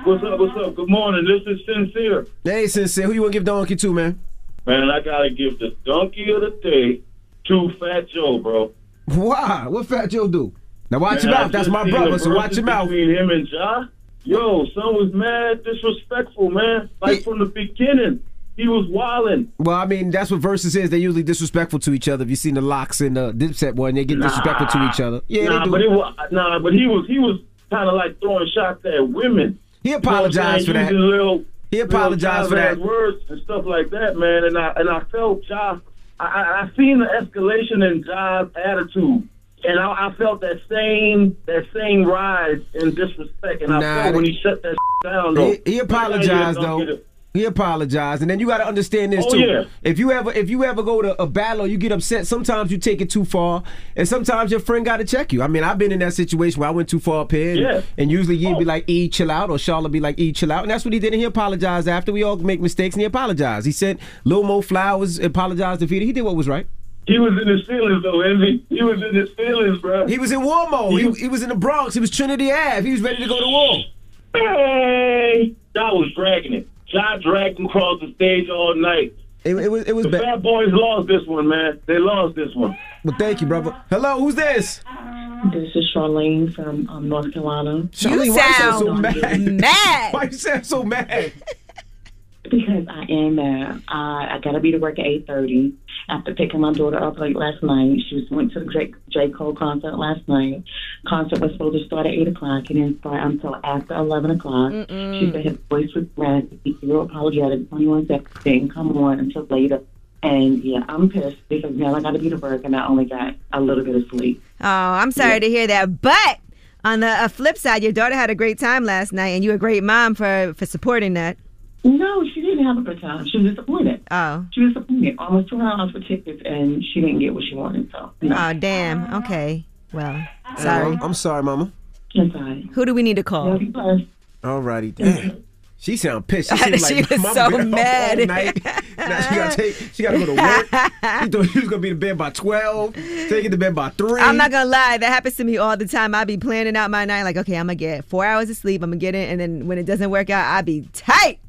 S15: What's up? What's up? Good morning. This is Sincere.
S10: Hey, Sincere. Who you want to give donkey to, man?
S15: Man, I gotta give the donkey of the day to Fat Joe, bro.
S10: Why? What Fat Joe do? Now watch
S15: Man,
S10: your
S15: I.
S10: That's my brother, so watch him out.
S15: Between him and Ja, yo, son was mad disrespectful, man. Like from the beginning, he was wilding.
S10: Well, I mean, that's what Verzuz is. They're usually disrespectful to each other. If you've seen the LOX and the Dipset one, they get disrespectful to each other. Yeah,
S15: nah,
S10: they
S15: but it was nah, but he was he was kind of like throwing shots at women.
S10: He apologized for that.
S15: Little,
S10: He apologized for that.
S15: words and stuff like that, man. And I and I felt Ja. I, I, I seen the escalation in Ja's attitude. And I, I felt that same that same rise in disrespect, and I felt when he shut that [laughs] down. Though,
S10: He, he apologized though. He apologized, and then you got to understand this
S15: Oh,
S10: too.
S15: yeah.
S10: If you ever, if you ever go to a battle, you get upset. Sometimes you take it too far, and sometimes your friend got to check you. I mean, I've been in that situation where I went too far up here, and,
S15: Yeah.
S10: and usually you'd be oh. like, "E, chill out," or Charlotte be like, "E, chill out," and that's what he did. And he apologized after we all make mistakes, and he apologized. He said, "Lil Mo Flowers apologized to Vita." He did what was right.
S15: He was in his feelings though, Envy. He was in his feelings, bro.
S10: He was in war mode. He, he was in the Bronx. He was Trinity Ave. He was ready to go to war.
S15: Hey, Ja was dragging it. Ja dragged him across the stage all night.
S10: It, it was it was
S15: the
S10: bad.
S15: Fat Boys lost this one, man. They lost this one.
S10: Well, thank you, brother. Hello, who's this?
S30: This is Charlene from um, North Carolina.
S10: Charlene, why you sound so mad?
S11: mad. [laughs]
S10: Why you sound so mad?
S30: Because I am mad. I, I got to be to work at 8.30 after picking my daughter up late last night. She was went to the J, J. Cole concert last night. Concert was supposed to start at 8 o'clock and didn't start until after 11 o'clock.
S11: Mm-mm.
S30: She said his voice was raspy, real apologetic, 21 seconds, didn't come on until later. And yeah, I'm pissed because now I got to be to work and I only got a little bit of sleep.
S11: Oh, I'm sorry to hear that. But on the uh, flip side, your daughter had a great time last night, and you're a great mom for for supporting that.
S30: No, she didn't have a good time. She was disappointed.
S11: Oh.
S30: She was disappointed. Almost two hundred dollars for tickets, and she didn't get what she wanted. So, no.
S11: Oh, damn. Okay. Well, sorry.
S10: I'm, I'm sorry, Mama.
S30: It's fine.
S11: Who do we need to call?
S10: Alrighty, damn. She sound pissed. She, [laughs] seemed
S11: She was so mad."
S10: All night. now she gotta take. She gotta go to work. she thought she was gonna be in bed by twelve. Take it to bed by three.
S11: I'm not gonna lie, that happens to me all the time. I be planning out my night, like, okay, I'm gonna get four hours of sleep, I'm gonna get it, and then when it doesn't work out, I be tight.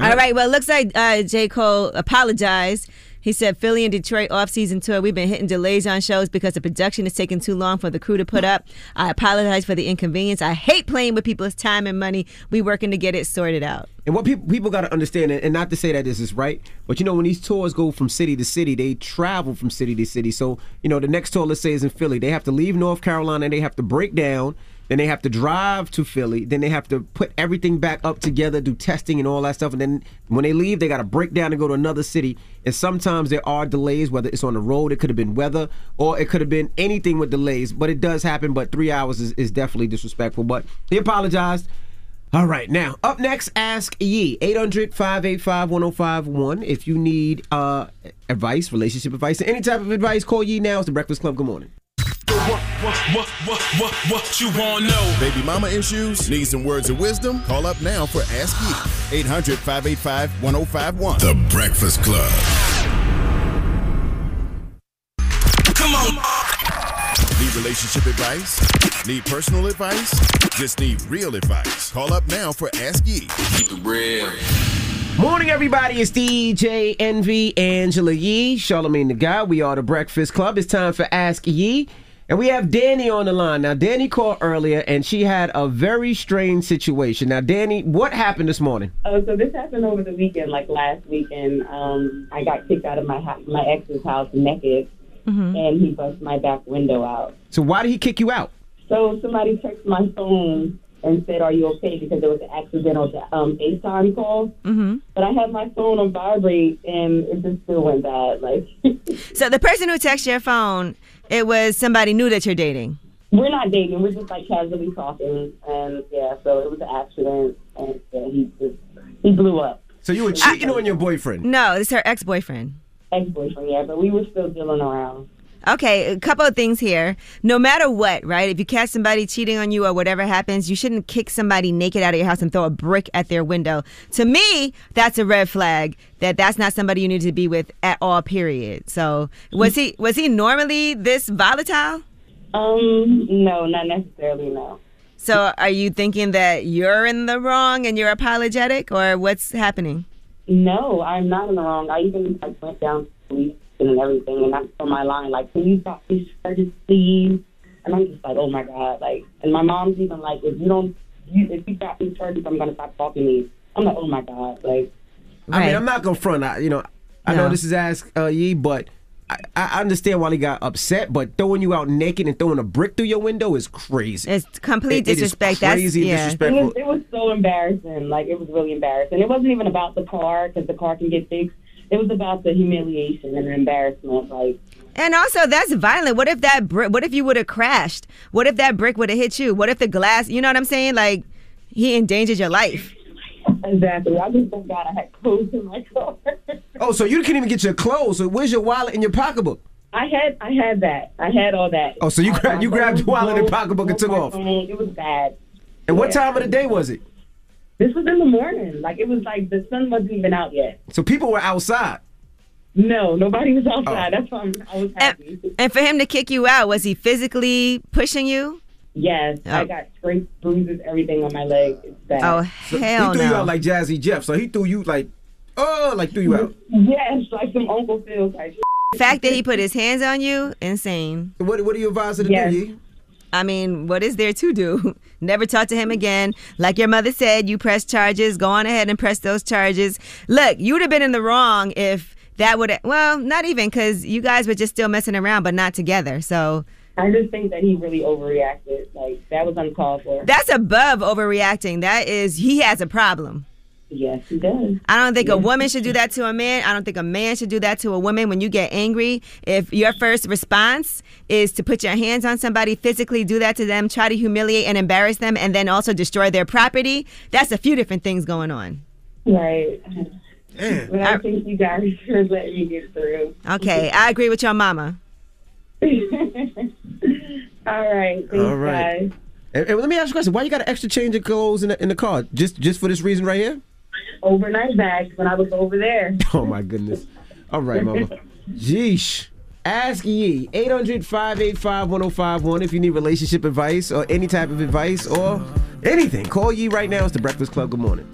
S11: All right, well, it looks like uh, J. Cole apologized. He said Philly and Detroit off-season tour. We've been hitting delays on shows because the production is taking too long for the crew to put up. I apologize for the inconvenience. I hate playing with people's time and money. We working to get it sorted out.
S10: And what people people got to understand, and and not to say that this is right, but you know when these tours go from city to city, they travel from city to city. So you know the next tour, let's say, is in Philly. They have to leave North Carolina, and they have to break down. Then they have to drive to Philly. Then they have to put everything back up together, do testing and all that stuff. And then when they leave, they got to break down and go to another city. And sometimes there are delays, whether it's on the road, it could have been weather, or it could have been anything with delays. But it does happen. But three hours is, is definitely disrespectful. But he apologized. All right, now up next, Ask Yee 800 585 1051. If you need uh, advice, relationship advice, any type of advice, call Yee now. It's the Breakfast Club. Good morning.
S2: What, what, what, what, what you want to know? Baby mama issues? Need some words of wisdom? Call up now for Ask Yee. 800 585 1051. The Breakfast Club.
S1: Come on.
S2: Need relationship advice? Need personal advice? Just need real advice. Call up now for Ask Yee. Keep it real.
S10: Morning, everybody. It's DJ Envy, Angela Yee, Charlamagne the Guy. We are the Breakfast Club. It's time for Ask Yee. And we have Danny on the line. Now, Danny called earlier and she had a very strange situation. Now, Danny, what happened this morning?
S16: Oh, so this happened over the weekend, like last weekend. Um, I got kicked out of my house, my ex's house naked, and he busted my back window out.
S10: So, why did he kick you out?
S16: So somebody texted my phone and said, "Are you okay?" Because there was an accidental um, FaceTime call.
S11: Mm-hmm.
S16: But I had my phone on vibrate, and it just still went bad. Like [laughs]
S11: So the person who texted your phone, it was somebody new that you're dating.
S16: we're not dating; we're just like casually talking, and yeah. So it was an accident, and yeah, he just he blew up.
S10: So, you were cheating on your boyfriend?
S11: No, it's her ex-boyfriend.
S16: Ex-boyfriend, yeah, but we were still dealing around.
S11: Okay, a couple of things here. No matter what, right? If you catch somebody cheating on you or whatever happens, you shouldn't kick somebody naked out of your house and throw a brick at their window. To me, that's a red flag. That that's not somebody you need to be with at all. Period. So was he was he normally this volatile?
S16: Um, no, not necessarily. No.
S11: So are you thinking that you're in the wrong and you're apologetic, or what's happening?
S16: No, I'm not in the wrong. I even like went down to police and everything, and I put my line like, "Can you stop these charges, please?" And I'm just like, oh my god, like, and my mom's even like, if you don't, you, if you got these charges, I'm gonna stop talking to you. I'm like, oh my god, like.
S10: I mean, I'm not gonna front. I, you know, I know this is Ask uh, Yee, but I, I understand why he got upset. But throwing you out naked and throwing a brick through your window is crazy.
S11: It's complete
S10: It- it is
S11: disrespect. That's-
S10: crazy
S11: yeah.
S16: It
S10: disrespectful.
S16: was, it was so embarrassing. Like it was really embarrassing. It wasn't even about the car because the car can get fixed. It was about the humiliation and the embarrassment. Like
S11: And also, that's violent. What if that brick? What if you would have crashed? What if that brick would have hit you? What if the glass? You know what I'm saying? Like he endangered your life.
S16: exactly. I just thank God I had clothes in my car.
S10: Oh, so you can't even get your clothes. So where's your wallet and your pocketbook?
S16: I had I had that. I had all that.
S10: Oh, so you
S16: I-
S10: grabbed you grabbed your wallet and pocketbook and took
S16: my
S10: off.
S16: phone. It was bad.
S10: And what time of the day was it?
S16: This was in the morning. Like it was like the sun wasn't even out yet.
S10: So people were outside.
S16: No, nobody was outside.
S10: Oh.
S16: That's why I'm, I was happy.
S11: And for him to kick you out, was he physically pushing you?
S16: Yes, I
S11: Oh.
S16: got scrapes, bruises, everything on my leg. It's bad.
S11: Oh
S10: So
S11: hell
S10: he threw you out like Jazzy Jeff. So he threw you like, oh, like threw you out.
S16: Yes, like some Uncle Phil type.
S11: the fact that he put his hands on you, insane.
S10: What What do you advise her to
S11: Yes.
S10: do?
S11: I mean, what is there to do? [laughs] Never talk to him again. Like your mother said, you press charges. Go on ahead and press those charges. Look, you would have been in the wrong if that would. Well, not even because you guys were just still messing around, but not together. So
S16: I just think that he really overreacted. Like that was uncalled for.
S11: that's above overreacting. That is, he has a problem.
S16: Yes, he does.
S11: I don't think a woman should do that to a man. I don't think a man should do that to a woman when you get angry. If your first response is to put your hands on somebody, physically do that to them, try to humiliate and embarrass them, and then also destroy their property, that's a few different things going on.
S16: Right. But I think you guys [laughs] should letting me get through.
S11: Okay, I agree with your mama. [laughs]
S16: All right. Thanks,
S10: All right.
S16: guys.
S10: And, and let me ask you a question. Why you got an extra change of clothes in the, in the car? Just just for this reason right here?
S16: Overnight bags when I was over there. [laughs]
S10: Oh my goodness. All right, mama. Jeesh. Ask Yee 800 585 1051 if you need relationship advice or any type of advice or anything. Call Yee right now. It's the Breakfast Club. Good morning.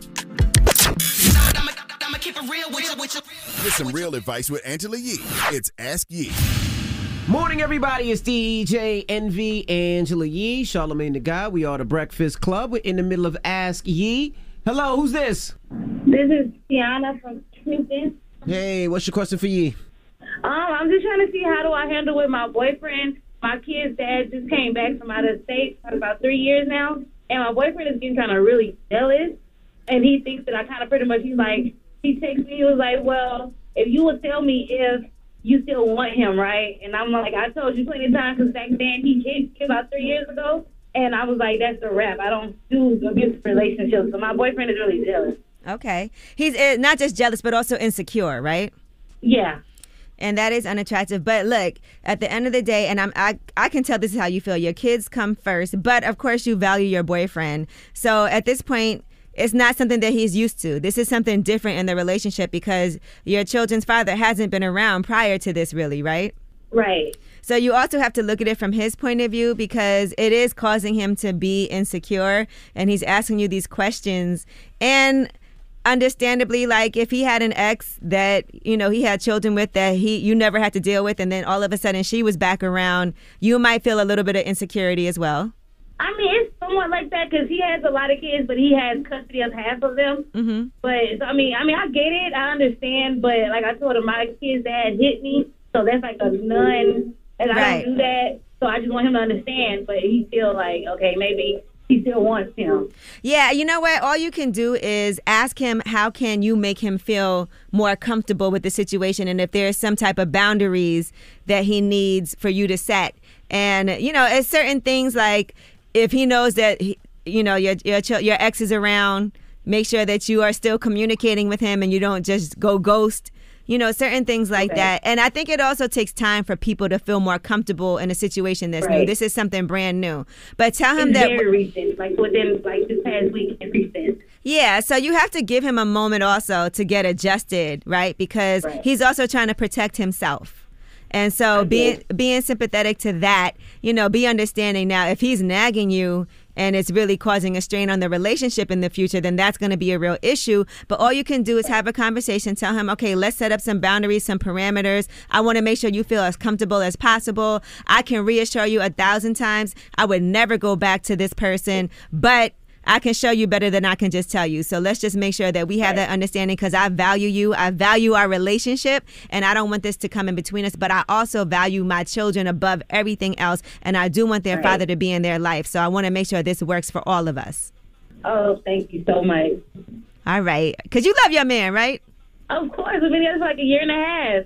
S2: Get some real advice with Angela Yee. It's Ask Yee.
S10: Morning, everybody. It's DJ Envy Angela Yee, Charlamagne the Guy. We are the Breakfast Club. We're in the middle of Ask Yee. Hello, who's this?
S33: This is Tiana from Houston.
S10: Hey, what's your question for you?
S33: Um, I'm just trying to see how do I handle with my boyfriend. My kid's dad just came back from out of state for about three years now, and my boyfriend is getting kind of really jealous, and he thinks that I kind of pretty much he's like he texts me he was like, well, if you would tell me if you still want him, right? And I'm like, I told you plenty of times because back then he kicked me about three years ago, and I was like, that's the rap. I don't do abusive relationships, so my boyfriend is really jealous.
S11: Okay. He's uh, not just jealous, but also insecure, right?
S33: Yeah.
S11: And that is unattractive. But look, at the end of the day, and I'm I, I can tell this is how you feel. Your kids come first, but of course you value your boyfriend. So at this point, it's not something that he's used to. This is something different in the relationship because your children's father hasn't been around prior to this, really, right?
S33: Right.
S11: So you also have to look at it from his point of view because it is causing him to be insecure and he's asking you these questions. And understandably like if he had an ex that you know he had children with that he you never had to deal with and then all of a sudden she was back around you might feel a little bit of insecurity as well.
S33: I mean, it's somewhat like that because he has a lot of kids, but he has custody of half of them.
S11: mm-hmm.
S33: But I mean, I mean, I get it, I understand, but like I told him, my kid's dad hit me, so that's like a none, and I
S11: Right.
S33: don't do that. So I just want him to understand. But he feel like, okay, maybe he still wants him.
S11: Yeah, you know what? All you can do is ask him how can you make him feel more comfortable with the situation and if there's some type of boundaries that he needs for you to set. And you know, it's certain things like if he knows that he, you know your your your ex is around, make sure that you are still communicating with him and you don't just go ghost. You know, certain things like
S33: Okay.
S11: that. And I think it also takes time for people to feel more comfortable in a situation that's new. This is something brand new. But tell him
S33: It's
S11: that
S33: very recent, like within like this past week, it's recent.
S11: yeah, so you have to give him a moment also to get adjusted, right? Because he's also trying to protect himself. And so being being sympathetic to that, you know, be understanding now if he's nagging you and it's really causing a strain on the relationship in the future, then that's going to be a real issue. But all you can do is have a conversation, tell him, okay, let's set up some boundaries, some parameters. I want to make sure you feel as comfortable as possible. I can reassure you a thousand times I would never go back to this person, but I can show you better than I can just tell you. So let's just make sure that we have that understanding because I value you. I value our relationship and I don't want this to come in between us, but I also value my children above everything else. And I do want their
S16: Right.
S11: father to be in their life. So I want to make sure this works for all of us.
S16: Oh, thank you so much.
S11: All right. Because you love your man, right?
S16: Of course, we've been together for like a year and a half.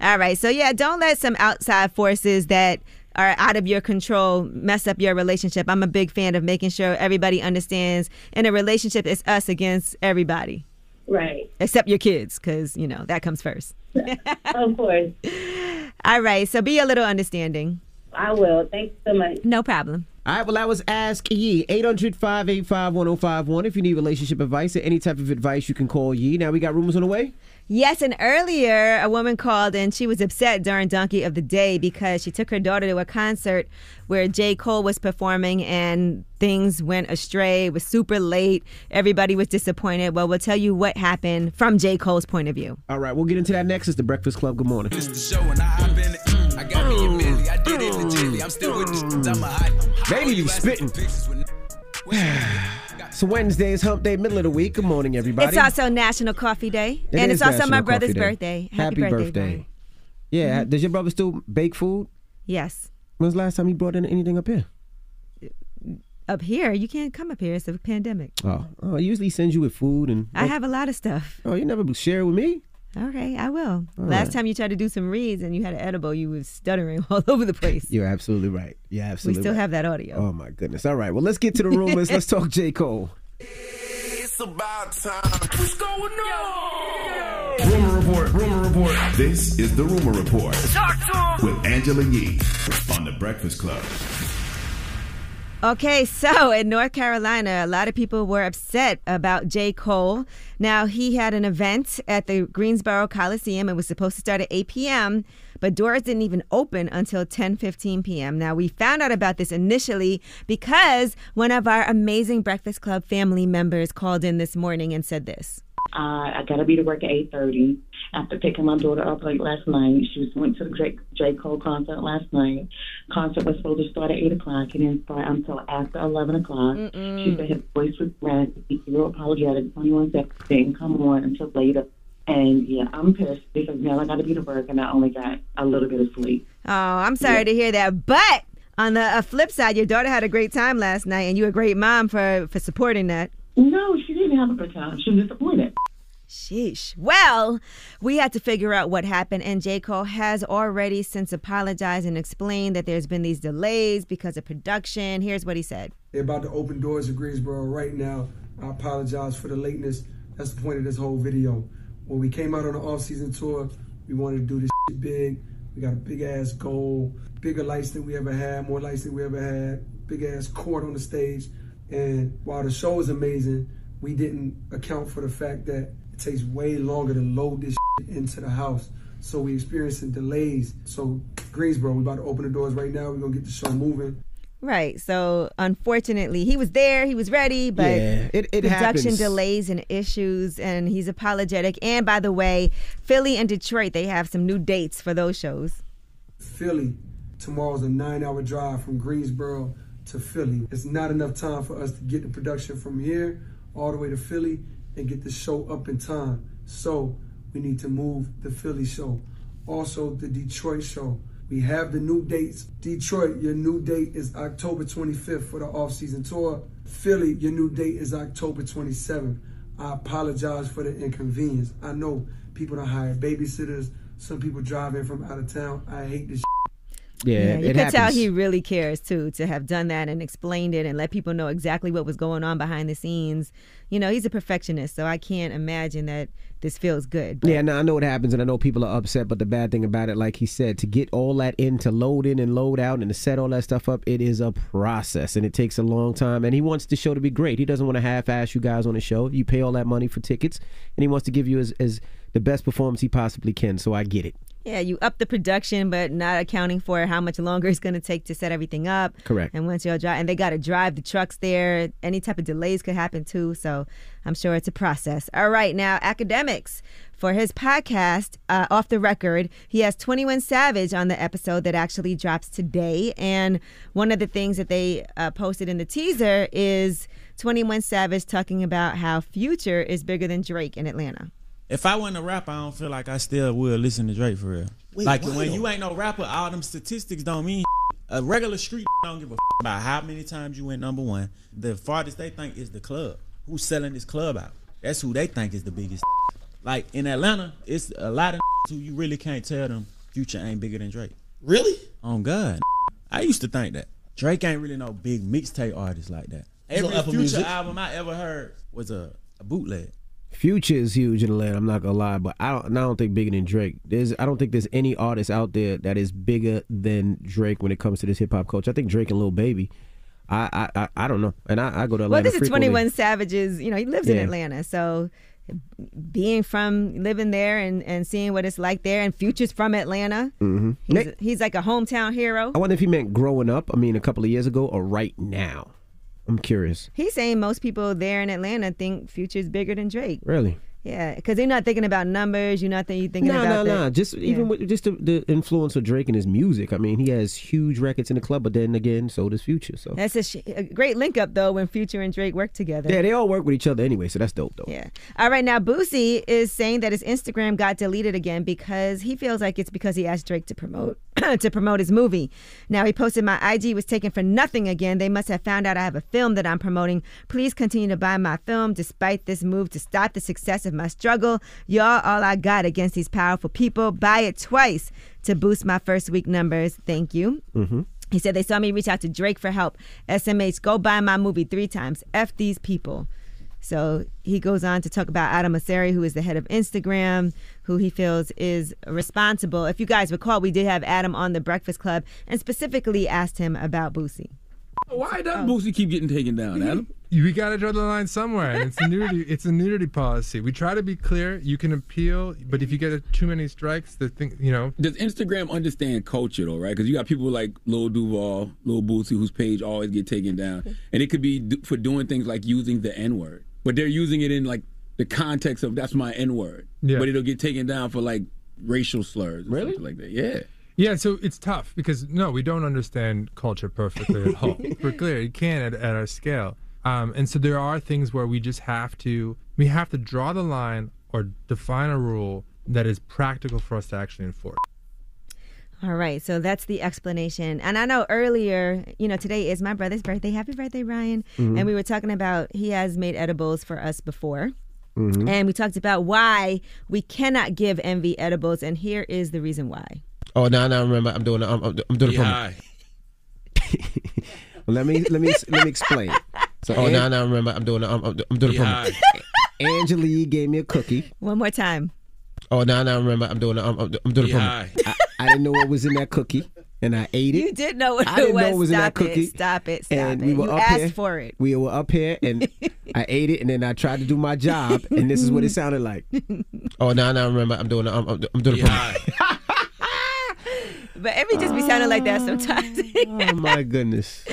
S11: All right. So yeah, don't let some outside forces that are out of your control mess up your relationship. I'm a big fan of making sure everybody understands in a relationship it's us against everybody.
S16: Right.
S11: Except your kids, because you know that comes first. [laughs]
S16: of course. [laughs]
S11: All right. So be a little understanding.
S16: I will. Thanks so much.
S11: No problem.
S10: All right, well, that was Ask Yee. 800 585 1051. If you need relationship advice or any type of advice, you can call Yee. Now we got rumors on the way.
S11: Yes, and earlier a woman called and she was upset during Donkey of the Day because she took her daughter to a concert where J. Cole was performing and things went astray. It was super late. Everybody was disappointed. Well, we'll tell you what happened from J. Cole's point of view.
S10: All right, we'll get into that next. It's the Breakfast Club. Good morning.
S1: I got me a Billy, I did it legitly. I'm still with the I'm a hot.
S10: Baby, you spitting. [sighs] so Wednesday is Hump Day, middle of the week. Good morning, everybody.
S11: It's also National Coffee Day,
S10: It
S11: and it's also my brother's birthday.
S10: Happy, birthday.
S11: Brian.
S10: Yeah,
S11: Mhm.
S10: does your brother still bake food?
S11: Yes.
S10: When's the last time he brought in anything up here?
S11: Up here, you can't come up here. It's a pandemic.
S10: Oh, oh he usually sends you with food and.
S11: I have a lot of stuff.
S10: Oh, you never share it with me?
S11: Okay, I will.
S10: All
S11: Last
S10: right.
S11: time you tried to do some reads and you had an edible, you was stuttering [laughs] all over the place.
S10: You're absolutely right. Yeah, absolutely.
S11: we still
S10: right.
S11: have that audio.
S10: Oh my goodness. All right. Well, let's get to the rumors. let's talk J. Cole.
S1: It's about time. What's going on?
S2: Rumor report. Rumor report. This is the rumor report
S1: Talk to him.
S2: with Angela Yee on the Breakfast Club.
S11: Okay, so in North Carolina, a lot of people were upset about J. Cole. Now, he had an event at the Greensboro Coliseum. It was supposed to start at 8 p.m., but doors didn't even open until 10 15 p.m. Now, we found out about this initially because one of our amazing Breakfast Club family members called in this morning and said this.
S30: Uh, I gotta be to work at eight thirty. After picking my daughter up late last night, she was went to the J. J. Cole concert last night. Concert was supposed to start at eight o'clock. It didn't start until after eleven o'clock. She said his voice was raspy. He real apologetic. Twenty one seconds didn't come on until later. And yeah, I'm pissed because now I gotta be to work and I only got a little bit of sleep.
S11: Oh, I'm sorry to hear that. But on the uh, flip side, your daughter had a great time last night, and you're a great mom for, for supporting that.
S30: No, she didn't have a good time. She was disappointed.
S11: Sheesh. Well, we had to figure out what happened, and J. Cole has already since apologized and explained that there's been these delays because of production. Here's what he said.
S34: They're about to open doors at Greensboro right now. I apologize for the lateness. That's the point of this whole video. When we came out on the off-season tour, we wanted to do this shit big. We got a big ass goal, bigger lights than we ever had, more lights than we ever had, big ass court on the stage. And while the show is amazing, we didn't account for the fact that it takes way longer to load this shit into the house. So we experiencing delays. So Greensboro, we about to open the doors right now. We're gonna get the show moving.
S11: Right. So, unfortunately, he was there, he was ready, but
S10: Yeah, it- it
S11: production
S10: happens.
S11: delays and issues, and he's apologetic. And by the way, Philly and Detroit, they have some new dates for those shows.
S34: Philly. Tomorrow's a nine hour drive from Greensboro to Philly. It's not enough time for us to get the production from here all the way to Philly and get the show up in time. So we need to move the Philly show. Also, the Detroit show. We have the new dates. Detroit, your new date is October 25th for the off-season tour. Philly, your new date is October 27th. I apologize for the inconvenience. I know people don't hire babysitters. Some people drive in from out of town. I hate this.
S10: Yeah,
S11: you
S10: it
S11: could
S10: happens.
S11: tell he really cares too to have done that and explained it and let people know exactly what was going on behind the scenes. You know, he's a perfectionist, so I can't imagine that this feels good. But
S10: Yeah, no, I know what happens, and I know people are upset. But the bad thing about it, like he said, to get all that in, to load in and load out, and to set all that stuff up, it is a process, and it takes a long time. And he wants the show to be great. He doesn't want to half-ass you guys on the show. You pay all that money for tickets, and he wants to give you as, as the best performance he possibly can. So I get it.
S11: Yeah, you up the production, but not accounting for how much longer it's going to take to set everything up.
S10: Correct.
S11: And once you'll drive, and they got to drive the trucks there. Any type of delays could happen too. So I'm sure it's a process. All right, now Akademiks for his podcast, uh, Off the Record. He has 21 Savage on the episode that actually drops today. And one of the things that they uh, posted in the teaser is 21 Savage talking about how Future is bigger than Drake in Atlanta.
S35: If I wasn't a rapper, I don't feel like I still would listen to Drake for real.
S36: Wait,
S35: like when
S36: though?
S35: you ain't no rapper, all them statistics don't mean a regular street [laughs] don't give a about how many times you went number one. The farthest they think is the club. Who's selling this club out? That's who they think is the biggest. [laughs] Like in Atlanta, it's a lot of [laughs] who you really can't tell them Future ain't bigger than Drake.
S36: Really?
S35: On God, I used to think that Drake ain't really no big mixtape artist like that. Every Future
S36: Music.
S35: album I ever heard was a, a bootleg.
S10: Future is huge in Atlanta. I'm not gonna lie, but I don't. I don't think bigger than Drake. There's. I don't think there's any artist out there that is bigger than Drake when it comes to this hip hop culture. I think Drake and Lil Baby. I. I. I, I don't know. And I, I go to Atlanta.
S11: Well, this is
S10: frequently.
S11: 21 Savages. You know, he lives in Atlanta, so being from living there and, and seeing what it's like there, and Future's from Atlanta.
S10: mm-hmm.
S11: He's, he's like a hometown hero.
S10: I wonder if he meant growing up. I mean, a couple of years ago or right now. I'm curious.
S11: He's saying most people there in Atlanta think Future's bigger than Drake.
S10: Really?
S11: Yeah, because they're not thinking about numbers. You're not think, thinking
S10: about that.
S11: No,
S10: no,
S11: no.
S10: Just
S11: yeah.
S10: even with just the, the influence of Drake and his music. I mean, he has huge records in the club, but then again, so does Future. So
S11: That's a, sh- a great link up though when Future and Drake work together.
S10: yeah, they all work with each other anyway. So that's dope, though.
S11: Yeah. All right. Now, Boosie is saying that his Instagram got deleted again because he feels like it's because he asked Drake to promote [clears throat] to promote his movie. Now, he posted my IG was taken for nothing again. They must have found out I have a film that I'm promoting. Please continue to buy my film despite this move to stop the success of my struggle. Y'all, all I got against these powerful people. Buy it twice to boost my first week numbers. Thank you.
S10: Mm-hmm.
S11: He said they saw me reach out to Drake for help. SMH, go buy my movie three times. F these people. So he goes on to talk about Adam Mosseri, who is the head of Instagram, who he feels is responsible. If you guys recall, we did have Adam on the Breakfast Club and specifically asked him about Boosie.
S37: Why does Boosie keep getting taken down, Adam?
S38: We got to draw the line somewhere, and it's a nudity. [laughs] it's a nudity policy. We try to be clear. You can appeal, but if you get too many strikes, the thing, you know.
S37: Does Instagram understand culture though, right? Because you got people like Lil Duval, Lil Boosie, whose page always get taken down, and it could be do- for doing things like using the N word, but they're using it in like the context of that's my N word,
S38: Yeah.
S37: but it'll get taken down for like racial slurs, or something like that. Yeah.
S38: Yeah, so it's tough because no, we don't understand culture perfectly at all. [laughs] We're clear, you can at, at our scale, um, and so there are things where we just have to we have to draw the line or define a rule that is practical for us to actually enforce.
S11: All right, so that's the explanation. And I know earlier, you know, today is my brother's birthday. Happy birthday, Ryan.
S10: Mhm.
S11: And we were talking about he has made edibles for us before.
S10: Mhm.
S11: And we talked about why we cannot give Envy edibles. And here is the reason why.
S10: Oh, now, now remember, I'm doing. I'm, I'm, I'm doing a promo. [laughs] Well, let me let me let me explain. So, oh,
S11: An-
S10: now, now remember, I'm doing. I'm, I'm I'm doing a promo. [laughs] Angela gave me a cookie.
S11: One more time.
S10: Oh, now, now remember, I'm doing. I'm, I'm I'm doing a promo. I, I didn't know what was in that cookie, and I ate it.
S11: You did know what
S10: I
S11: it
S10: didn't
S11: was.
S10: know what was in that
S11: Stop it,
S10: cookie.
S11: stop it, stop
S10: and
S11: it.
S10: we were
S11: You
S10: up
S11: asked
S10: here.
S11: for it.
S10: We were up here, and [laughs] I ate it, and then I tried to do my job, and this is what it sounded like. [laughs] Oh, now, now remember, I'm doing. I'm, I'm I'm doing a promo.
S11: But Envy just be sounding like that sometimes.
S10: Oh my goodness.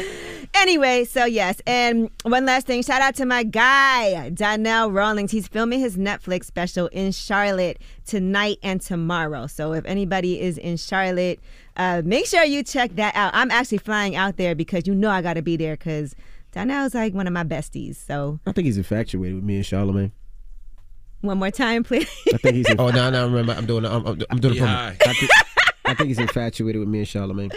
S11: Anyway, so yes, and one last thing. Shout out to my guy, Donnell Rawlings. He's filming his Netflix special in Charlotte tonight and tomorrow. So if anybody is in Charlotte, uh, make sure you check that out. I'm actually flying out there because you know I got to be there because Donnell's like one of my besties. So
S10: I think he's infatuated with me and Charlamagne.
S11: one more time, please.
S10: I think he's. [laughs] oh, now, now remember, I'm doing. I'm, I'm, I'm doing a promo. I think, I think he's infatuated with me and
S11: Charlamagne.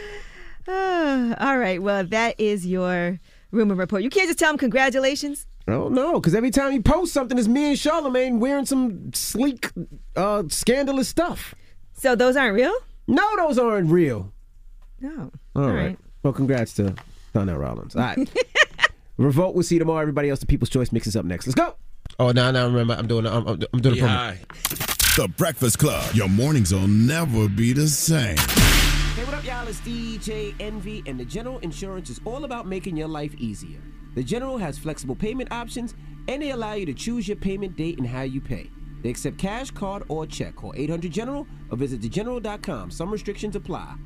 S11: [sighs] All right. Well, that is your rumor report. You can't just tell them congratulations.
S10: Oh no, because every time you post something, it's me and Charlamagne wearing some sleek, uh, scandalous stuff.
S11: So those aren't real?
S10: No, those aren't real.
S11: No.
S10: All right. Well, congrats to Donnell Rawlings. All right. [laughs] Revolt. We'll see you tomorrow. Everybody else, the People's Choice mixes up next. Let's go. Oh, now, now remember, I'm doing. I'm, I'm, I'm doing a promo.
S2: The Breakfast Club. Your mornings will never be the same.
S10: Hey, what up, y'all? It's DJ Envy, and the General Insurance is all about making your life easier. The General has flexible payment options, and they allow you to choose your payment date and how you pay. They accept cash, card, or check. Call 800 General or visit thegeneral.com. Some restrictions apply.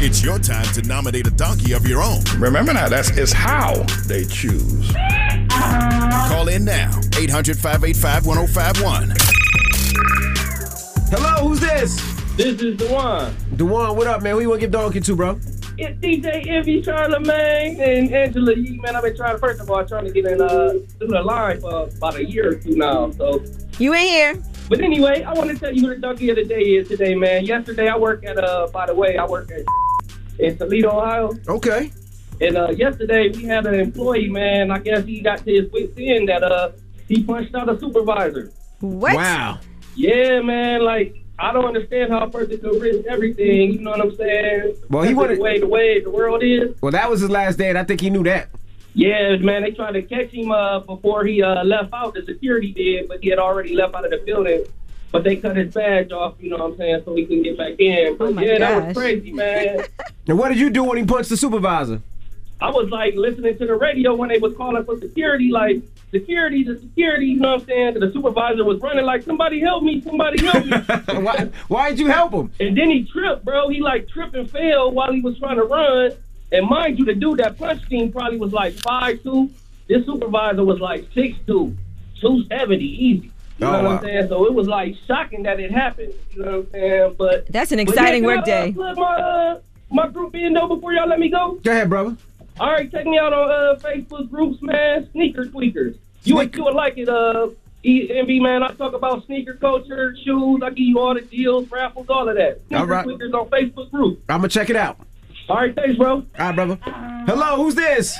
S2: It's your time to nominate a donkey of your own.
S31: Remember now, that's is how they choose.
S2: Call in now, 800 585 1051.
S10: Hello, who's this?
S15: This is Dewan.
S10: Dewan, what up, man? Who you want to give donkey to, bro?
S15: It's DJ Envy, Charlamagne, and Angela Yee. Man, I've been trying. First of all, trying to get in uh, through the line for about a year or two now. So
S11: You ain't here.
S15: But anyway, I want to tell you who the donkey of the day is today, man. Yesterday, I work at uh. By the way, I work at in Toledo, Ohio.
S10: Okay.
S15: And uh, yesterday, we had an employee, man. I guess he got to his wits end that uh he punched out a supervisor.
S11: What?
S10: Wow.
S15: Yeah, man. Like I don't understand how a person could risk everything. You know what I'm saying?
S10: Well, he
S15: That's
S10: wanted-
S15: the way the way the world is.
S10: Well, that was his last day, and I think he knew that.
S15: Yeah, man, they tried to catch him uh, before he uh, left out. The security did, but he had already left out of the building. But they cut his badge off, you know what I'm saying, so he couldn't get back in. But
S11: Oh my
S15: yeah, that was crazy, man. [laughs]
S10: And what did you do when he punched the supervisor?
S15: I was like listening to the radio when they was calling for security, like security, the security, you know what I'm saying? The supervisor was running like, somebody help me, somebody help me. [laughs]
S10: why, why did you help him?
S15: And then he tripped, bro. He like tripped and fell while he was trying to run. And mind you, the dude that punched him probably was like five two. This supervisor was like six two, two seventy easy. You know
S10: Oh,
S15: what
S10: wow.
S15: I'm saying? So it was like shocking that it happened. You know what I'm saying? But
S11: That's an
S15: but
S11: exciting
S15: yeah,
S11: work
S15: can uh,
S11: day.
S15: plug my uh, my group in though before y'all let me go.
S10: Go ahead, brother.
S15: All right, check me out on uh, Facebook groups, man. Sneaker tweakers. You would you would like it, uh, EMB man. I talk about sneaker culture, shoes. I give you all the deals, raffles, all of that. Sneaker
S10: All right.
S15: tweakers on Facebook group.
S10: I'm gonna check it out.
S15: All right, thanks, bro.
S10: All right, brother. Hello, who's this?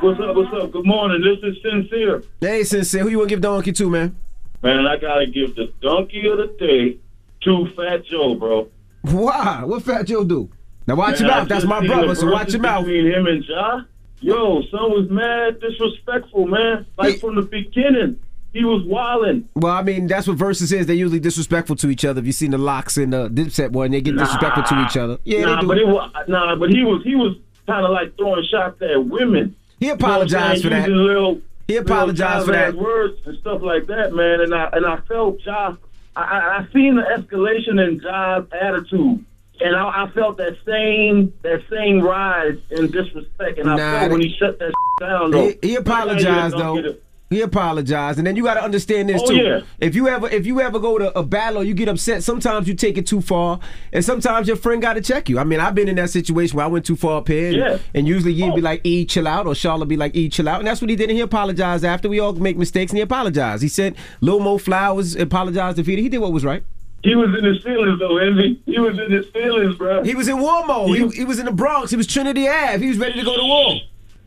S15: What's up? What's up? Good morning. This is Sincere.
S10: Hey, Sincere. Who you want to give donkey to, man?
S15: Man, I gotta give the donkey of the day to Fat Joe, bro.
S10: Why? What Fat Joe do? Now watch
S15: Man,
S10: your mouth. That's my brother, so watch your mouth.
S15: Between him and Ja, yo, son was mad disrespectful, man. Like from the beginning, he was wilding.
S10: Well, I mean, that's what Verzuz is. They're usually disrespectful to each other. If you've seen the LOX and the dipset one, they get disrespectful to each other. Yeah,
S15: nah,
S10: they do.
S15: but it was nah, but he was he was kind of like throwing shots at women.
S10: He
S15: You know
S10: apologized for that.
S15: Little,
S10: He apologized for that.
S15: Words and stuff like that, man. And I and I felt Ja. I, I, I seen the escalation in Ja's attitude. And I, I felt that same that same rise in disrespect, and I
S10: Nah,
S15: felt when he shut that down. Though,
S10: He, he apologized though. He apologized, and then you got to understand this
S15: Oh,
S10: too.
S15: yeah.
S10: If you ever if you ever go to a battle, or you get upset. Sometimes you take it too far, and sometimes your friend got to check you. I mean, I've been in that situation where I went too far up here, and,
S15: Yeah.
S10: and usually you'd be oh. like, "E, chill out," or Charlotte be like, "E, chill out," and that's what he did. And he apologized after we all make mistakes, and he apologized. He said, "Lil Mo Flowers apologized to Vita." He did what was right.
S15: He was in his feelings though, Envy. He was in his feelings, bro.
S10: He was in war mode. He, he was in the Bronx. He was Trinity Ave. He was ready to go to war.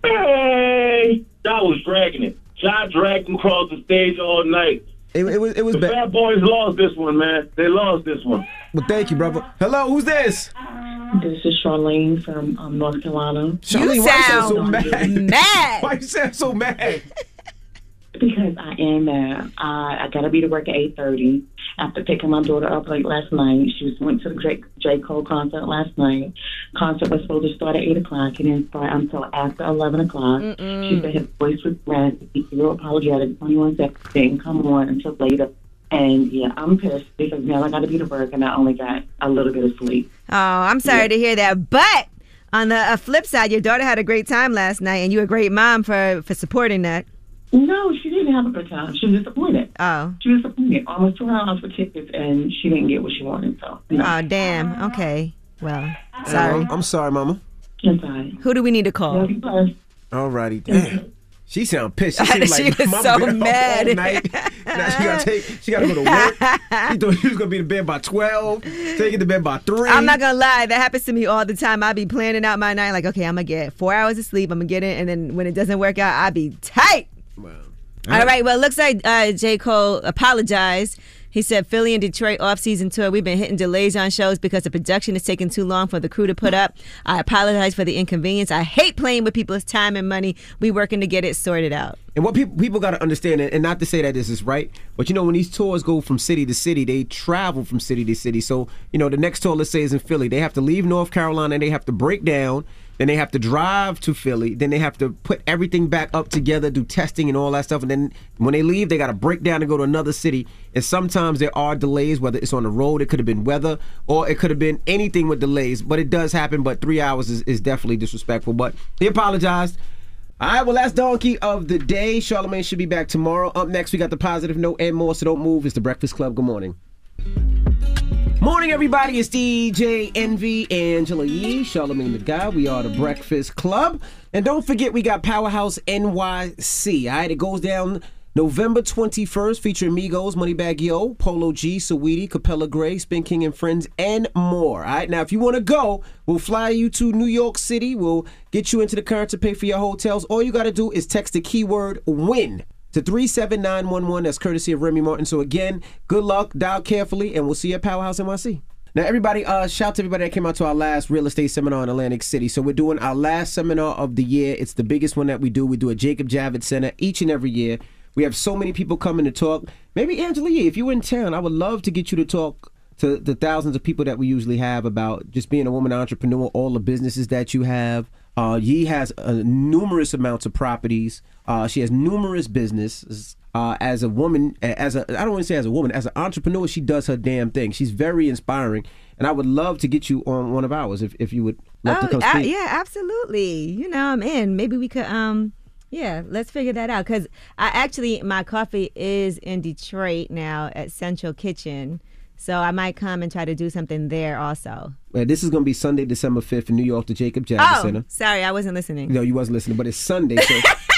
S15: Hey, Ja was dragging it. Ja dragged him across the stage all night.
S10: It, it was it was
S15: the
S10: bad.
S15: Bad Boys lost this one, man. They lost this one.
S10: Well, thank you, brother. Hello, who's this?
S30: This is Charlene from um, North Carolina.
S10: Charlene, why you sound so mad? [laughs]
S11: mad.
S10: Why you sound so mad?
S30: Because I am mad. I, I got to be to work at 8.30. After picking my daughter up late last night, she was went to the J, J. Cole concert last night. Concert was supposed to start at 8 o'clock. It didn't start until after 11 o'clock.
S11: Mm-mm.
S30: She said his voice was raspy. He was real apologetic. 21 seconds didn't come on until later. And yeah, I'm pissed because now I got to be to work and I only got a little bit of sleep.
S11: Oh, I'm sorry to hear that. But on the uh, flip side, your daughter had a great time last night, and you're a great mom for for supporting that.
S30: No, she didn't have a good time. She was disappointed.
S11: Oh.
S30: She was disappointed. Almost two hours for tickets, and she didn't get what she wanted. So,
S11: Oh, damn. Okay. Well, sorry.
S10: I'm sorry, Mama.
S30: It's fine.
S11: Who do we need to call?
S10: Alrighty, damn. She sound pissed. She, [laughs] seemed
S11: She
S10: like
S11: was
S10: Mama
S11: so [laughs] mad.
S10: All night. now she gotta take. She gotta go to work. [laughs] She thought she was gonna be in bed by twelve. Take it to bed by three.
S11: I'm not gonna lie, that happens to me all the time. I be planning out my night, like, okay, I'm gonna get four hours of sleep, I'm gonna get it, and then when it doesn't work out, I be tight. All right, well, it looks like uh, J. Cole apologized. He said Philly and Detroit off-season tour. We've been hitting delays on shows because the production is taking too long for the crew to put up. I apologize for the inconvenience. I hate playing with people's time and money. We working to get it sorted out.
S10: And what people people got to understand, and and not to say that this is right, but you know when these tours go from city to city, they travel from city to city. So you know the next tour, let's say, is in Philly. They have to leave North Carolina. And they have to break down. Then they have to drive to Philly, then they have to put everything back up together, do testing and all that stuff, and then when they leave, they got to break down and go to another city. And sometimes there are delays, whether it's on the road, it could have been weather, or it could have been anything with delays. But it does happen. But three hours is, is definitely disrespectful. But he apologized. All right, well, that's Donkey of the Day. Charlamagne should be back tomorrow. Up next, we got the positive note and more, so don't move. It's the Breakfast Club. Good morning. Morning, everybody. It's DJ Envy, Angela Yee, Charlamagne the Guy. We are the Breakfast Club. And don't forget, we got Powerhouse NYC. All right, it goes down November 21st, featuring Migos, Moneybagg Yo, Polo G, Saweetie, Capella Gray, Spin King and Friends, and more. All right, now if you want to go, we'll fly you to New York City. We'll get you into the to pay for your hotels. All you got to do is text the keyword WIN to 37911. That's courtesy of Remy Martin. So again, good luck, dial carefully, and we'll see you at Powerhouse NYC. Now, everybody, uh, shout out to everybody that came out to our last real estate seminar in Atlantic City. So we're doing our last seminar of the year. It's the biggest one that we do. We do a Jacob Javits Center each and every year. We have so many people coming to talk. Maybe Angela if you're in town, I would love to get you to talk to the thousands of people that we usually have about just being a woman entrepreneur, all the businesses that you have. Uh, Yee has uh, numerous amounts of properties. Uh, she has numerous businesses. Uh, as a woman, as a I don't want to say as a woman, as an entrepreneur, she does her damn thing. She's very inspiring, and I would love to get you on one of ours if, if you would love to
S11: Oh,
S10: come
S11: uh,
S10: speak.
S11: yeah, absolutely. You know, I'm in. Maybe we could, um, yeah, let's figure that out. Cause I actually, my coffee is in Detroit now at Central Kitchen, so I might come and try to do something there also.
S10: Well, this is going to be Sunday, December fifth in New York, the Jacob Javits
S11: oh,
S10: Center.
S11: sorry, I wasn't listening.
S10: No, you wasn't listening, but it's Sunday, so [laughs]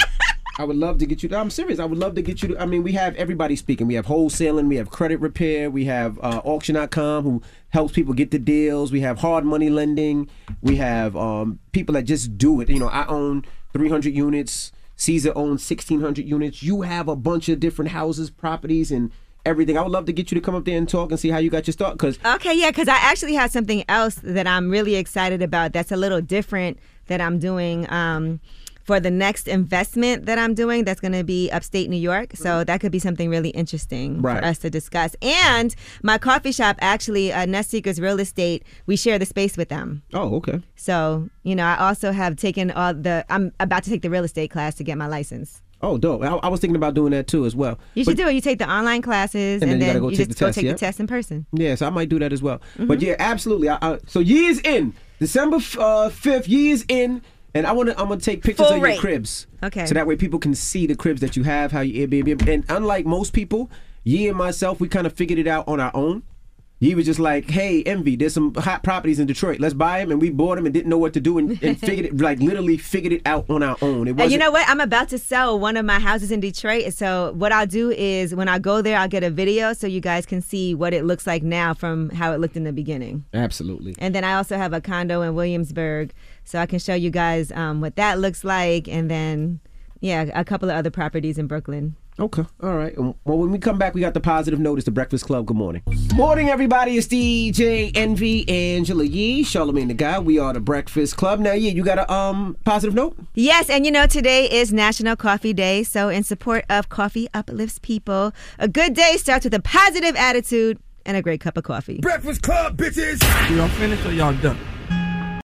S10: I would love to get you. To, I'm serious. I would love to get you. To, I mean, we have everybody speaking. We have wholesaling. We have credit repair. We have uh, auction.com who helps people get the deals. We have hard money lending. We have um, people that just do it. You know, I own 300 units. Caesar owns 1,600 units. You have a bunch of different houses, properties, and everything. I would love to get you to come up there and talk and see how you got your start. Because
S11: Okay, yeah, because I actually have something else that I'm really excited about that's a little different that I'm doing um, for the next investment that I'm doing that's going to be upstate New York. So that could be something really interesting
S10: Right.
S11: for us to discuss. And my coffee shop, actually, uh, Nest Seekers Real Estate, we share the space with them.
S10: oh, okay.
S11: So, you know, I also have taken all the, I'm about to take the real estate class to get my license.
S10: Oh, dope. I, I was thinking about doing that too as well.
S11: You should
S10: But-
S11: do it. You take the online classes
S10: And
S11: and,
S10: then you
S11: then,
S10: go
S11: you
S10: take
S11: just
S10: the
S11: go
S10: test,
S11: take
S10: yeah?
S11: the test in person.
S10: Yes, I might do that as well.
S11: Mm-hmm.
S10: But yeah, absolutely. I, I, so years in December uh, fifth. Yee is in, and I want to. I'm gonna take pictures
S11: Full
S10: of your cribs.
S11: Okay.
S10: So that way people can see the cribs that you have, how you Airbnb. And unlike most people, Yee and myself, we kind of figured it out on our own. Yee was just like, "Hey, Envy, there's some hot properties in Detroit. Let's buy them." And we bought them and didn't know what to do, and, and [laughs] figured it like literally figured it out on our own. It
S11: you know what? I'm about to sell one of my houses in Detroit. So what I'll do is when I go there, I'll get a video so you guys can see what it looks like now from how it looked in the beginning.
S10: Absolutely.
S11: And then I also have a condo in Williamsburg, so I can show you guys um, what that looks like. And then, yeah, a couple of other properties in Brooklyn.
S10: Okay. All right. Well, when we come back, we got the positive notice. The Breakfast Club. Good morning. Morning, everybody. It's DJ Envy, Angela Yee, Charlamagne the Guy. We are the Breakfast Club. Now, yeah, you got a um positive note?
S11: Yes, and you know, today is National Coffee Day. So, in support of Coffee Uplifts People, a good day starts with a positive attitude and a great cup of coffee.
S36: Breakfast Club, bitches! Y'all finished or y'all done?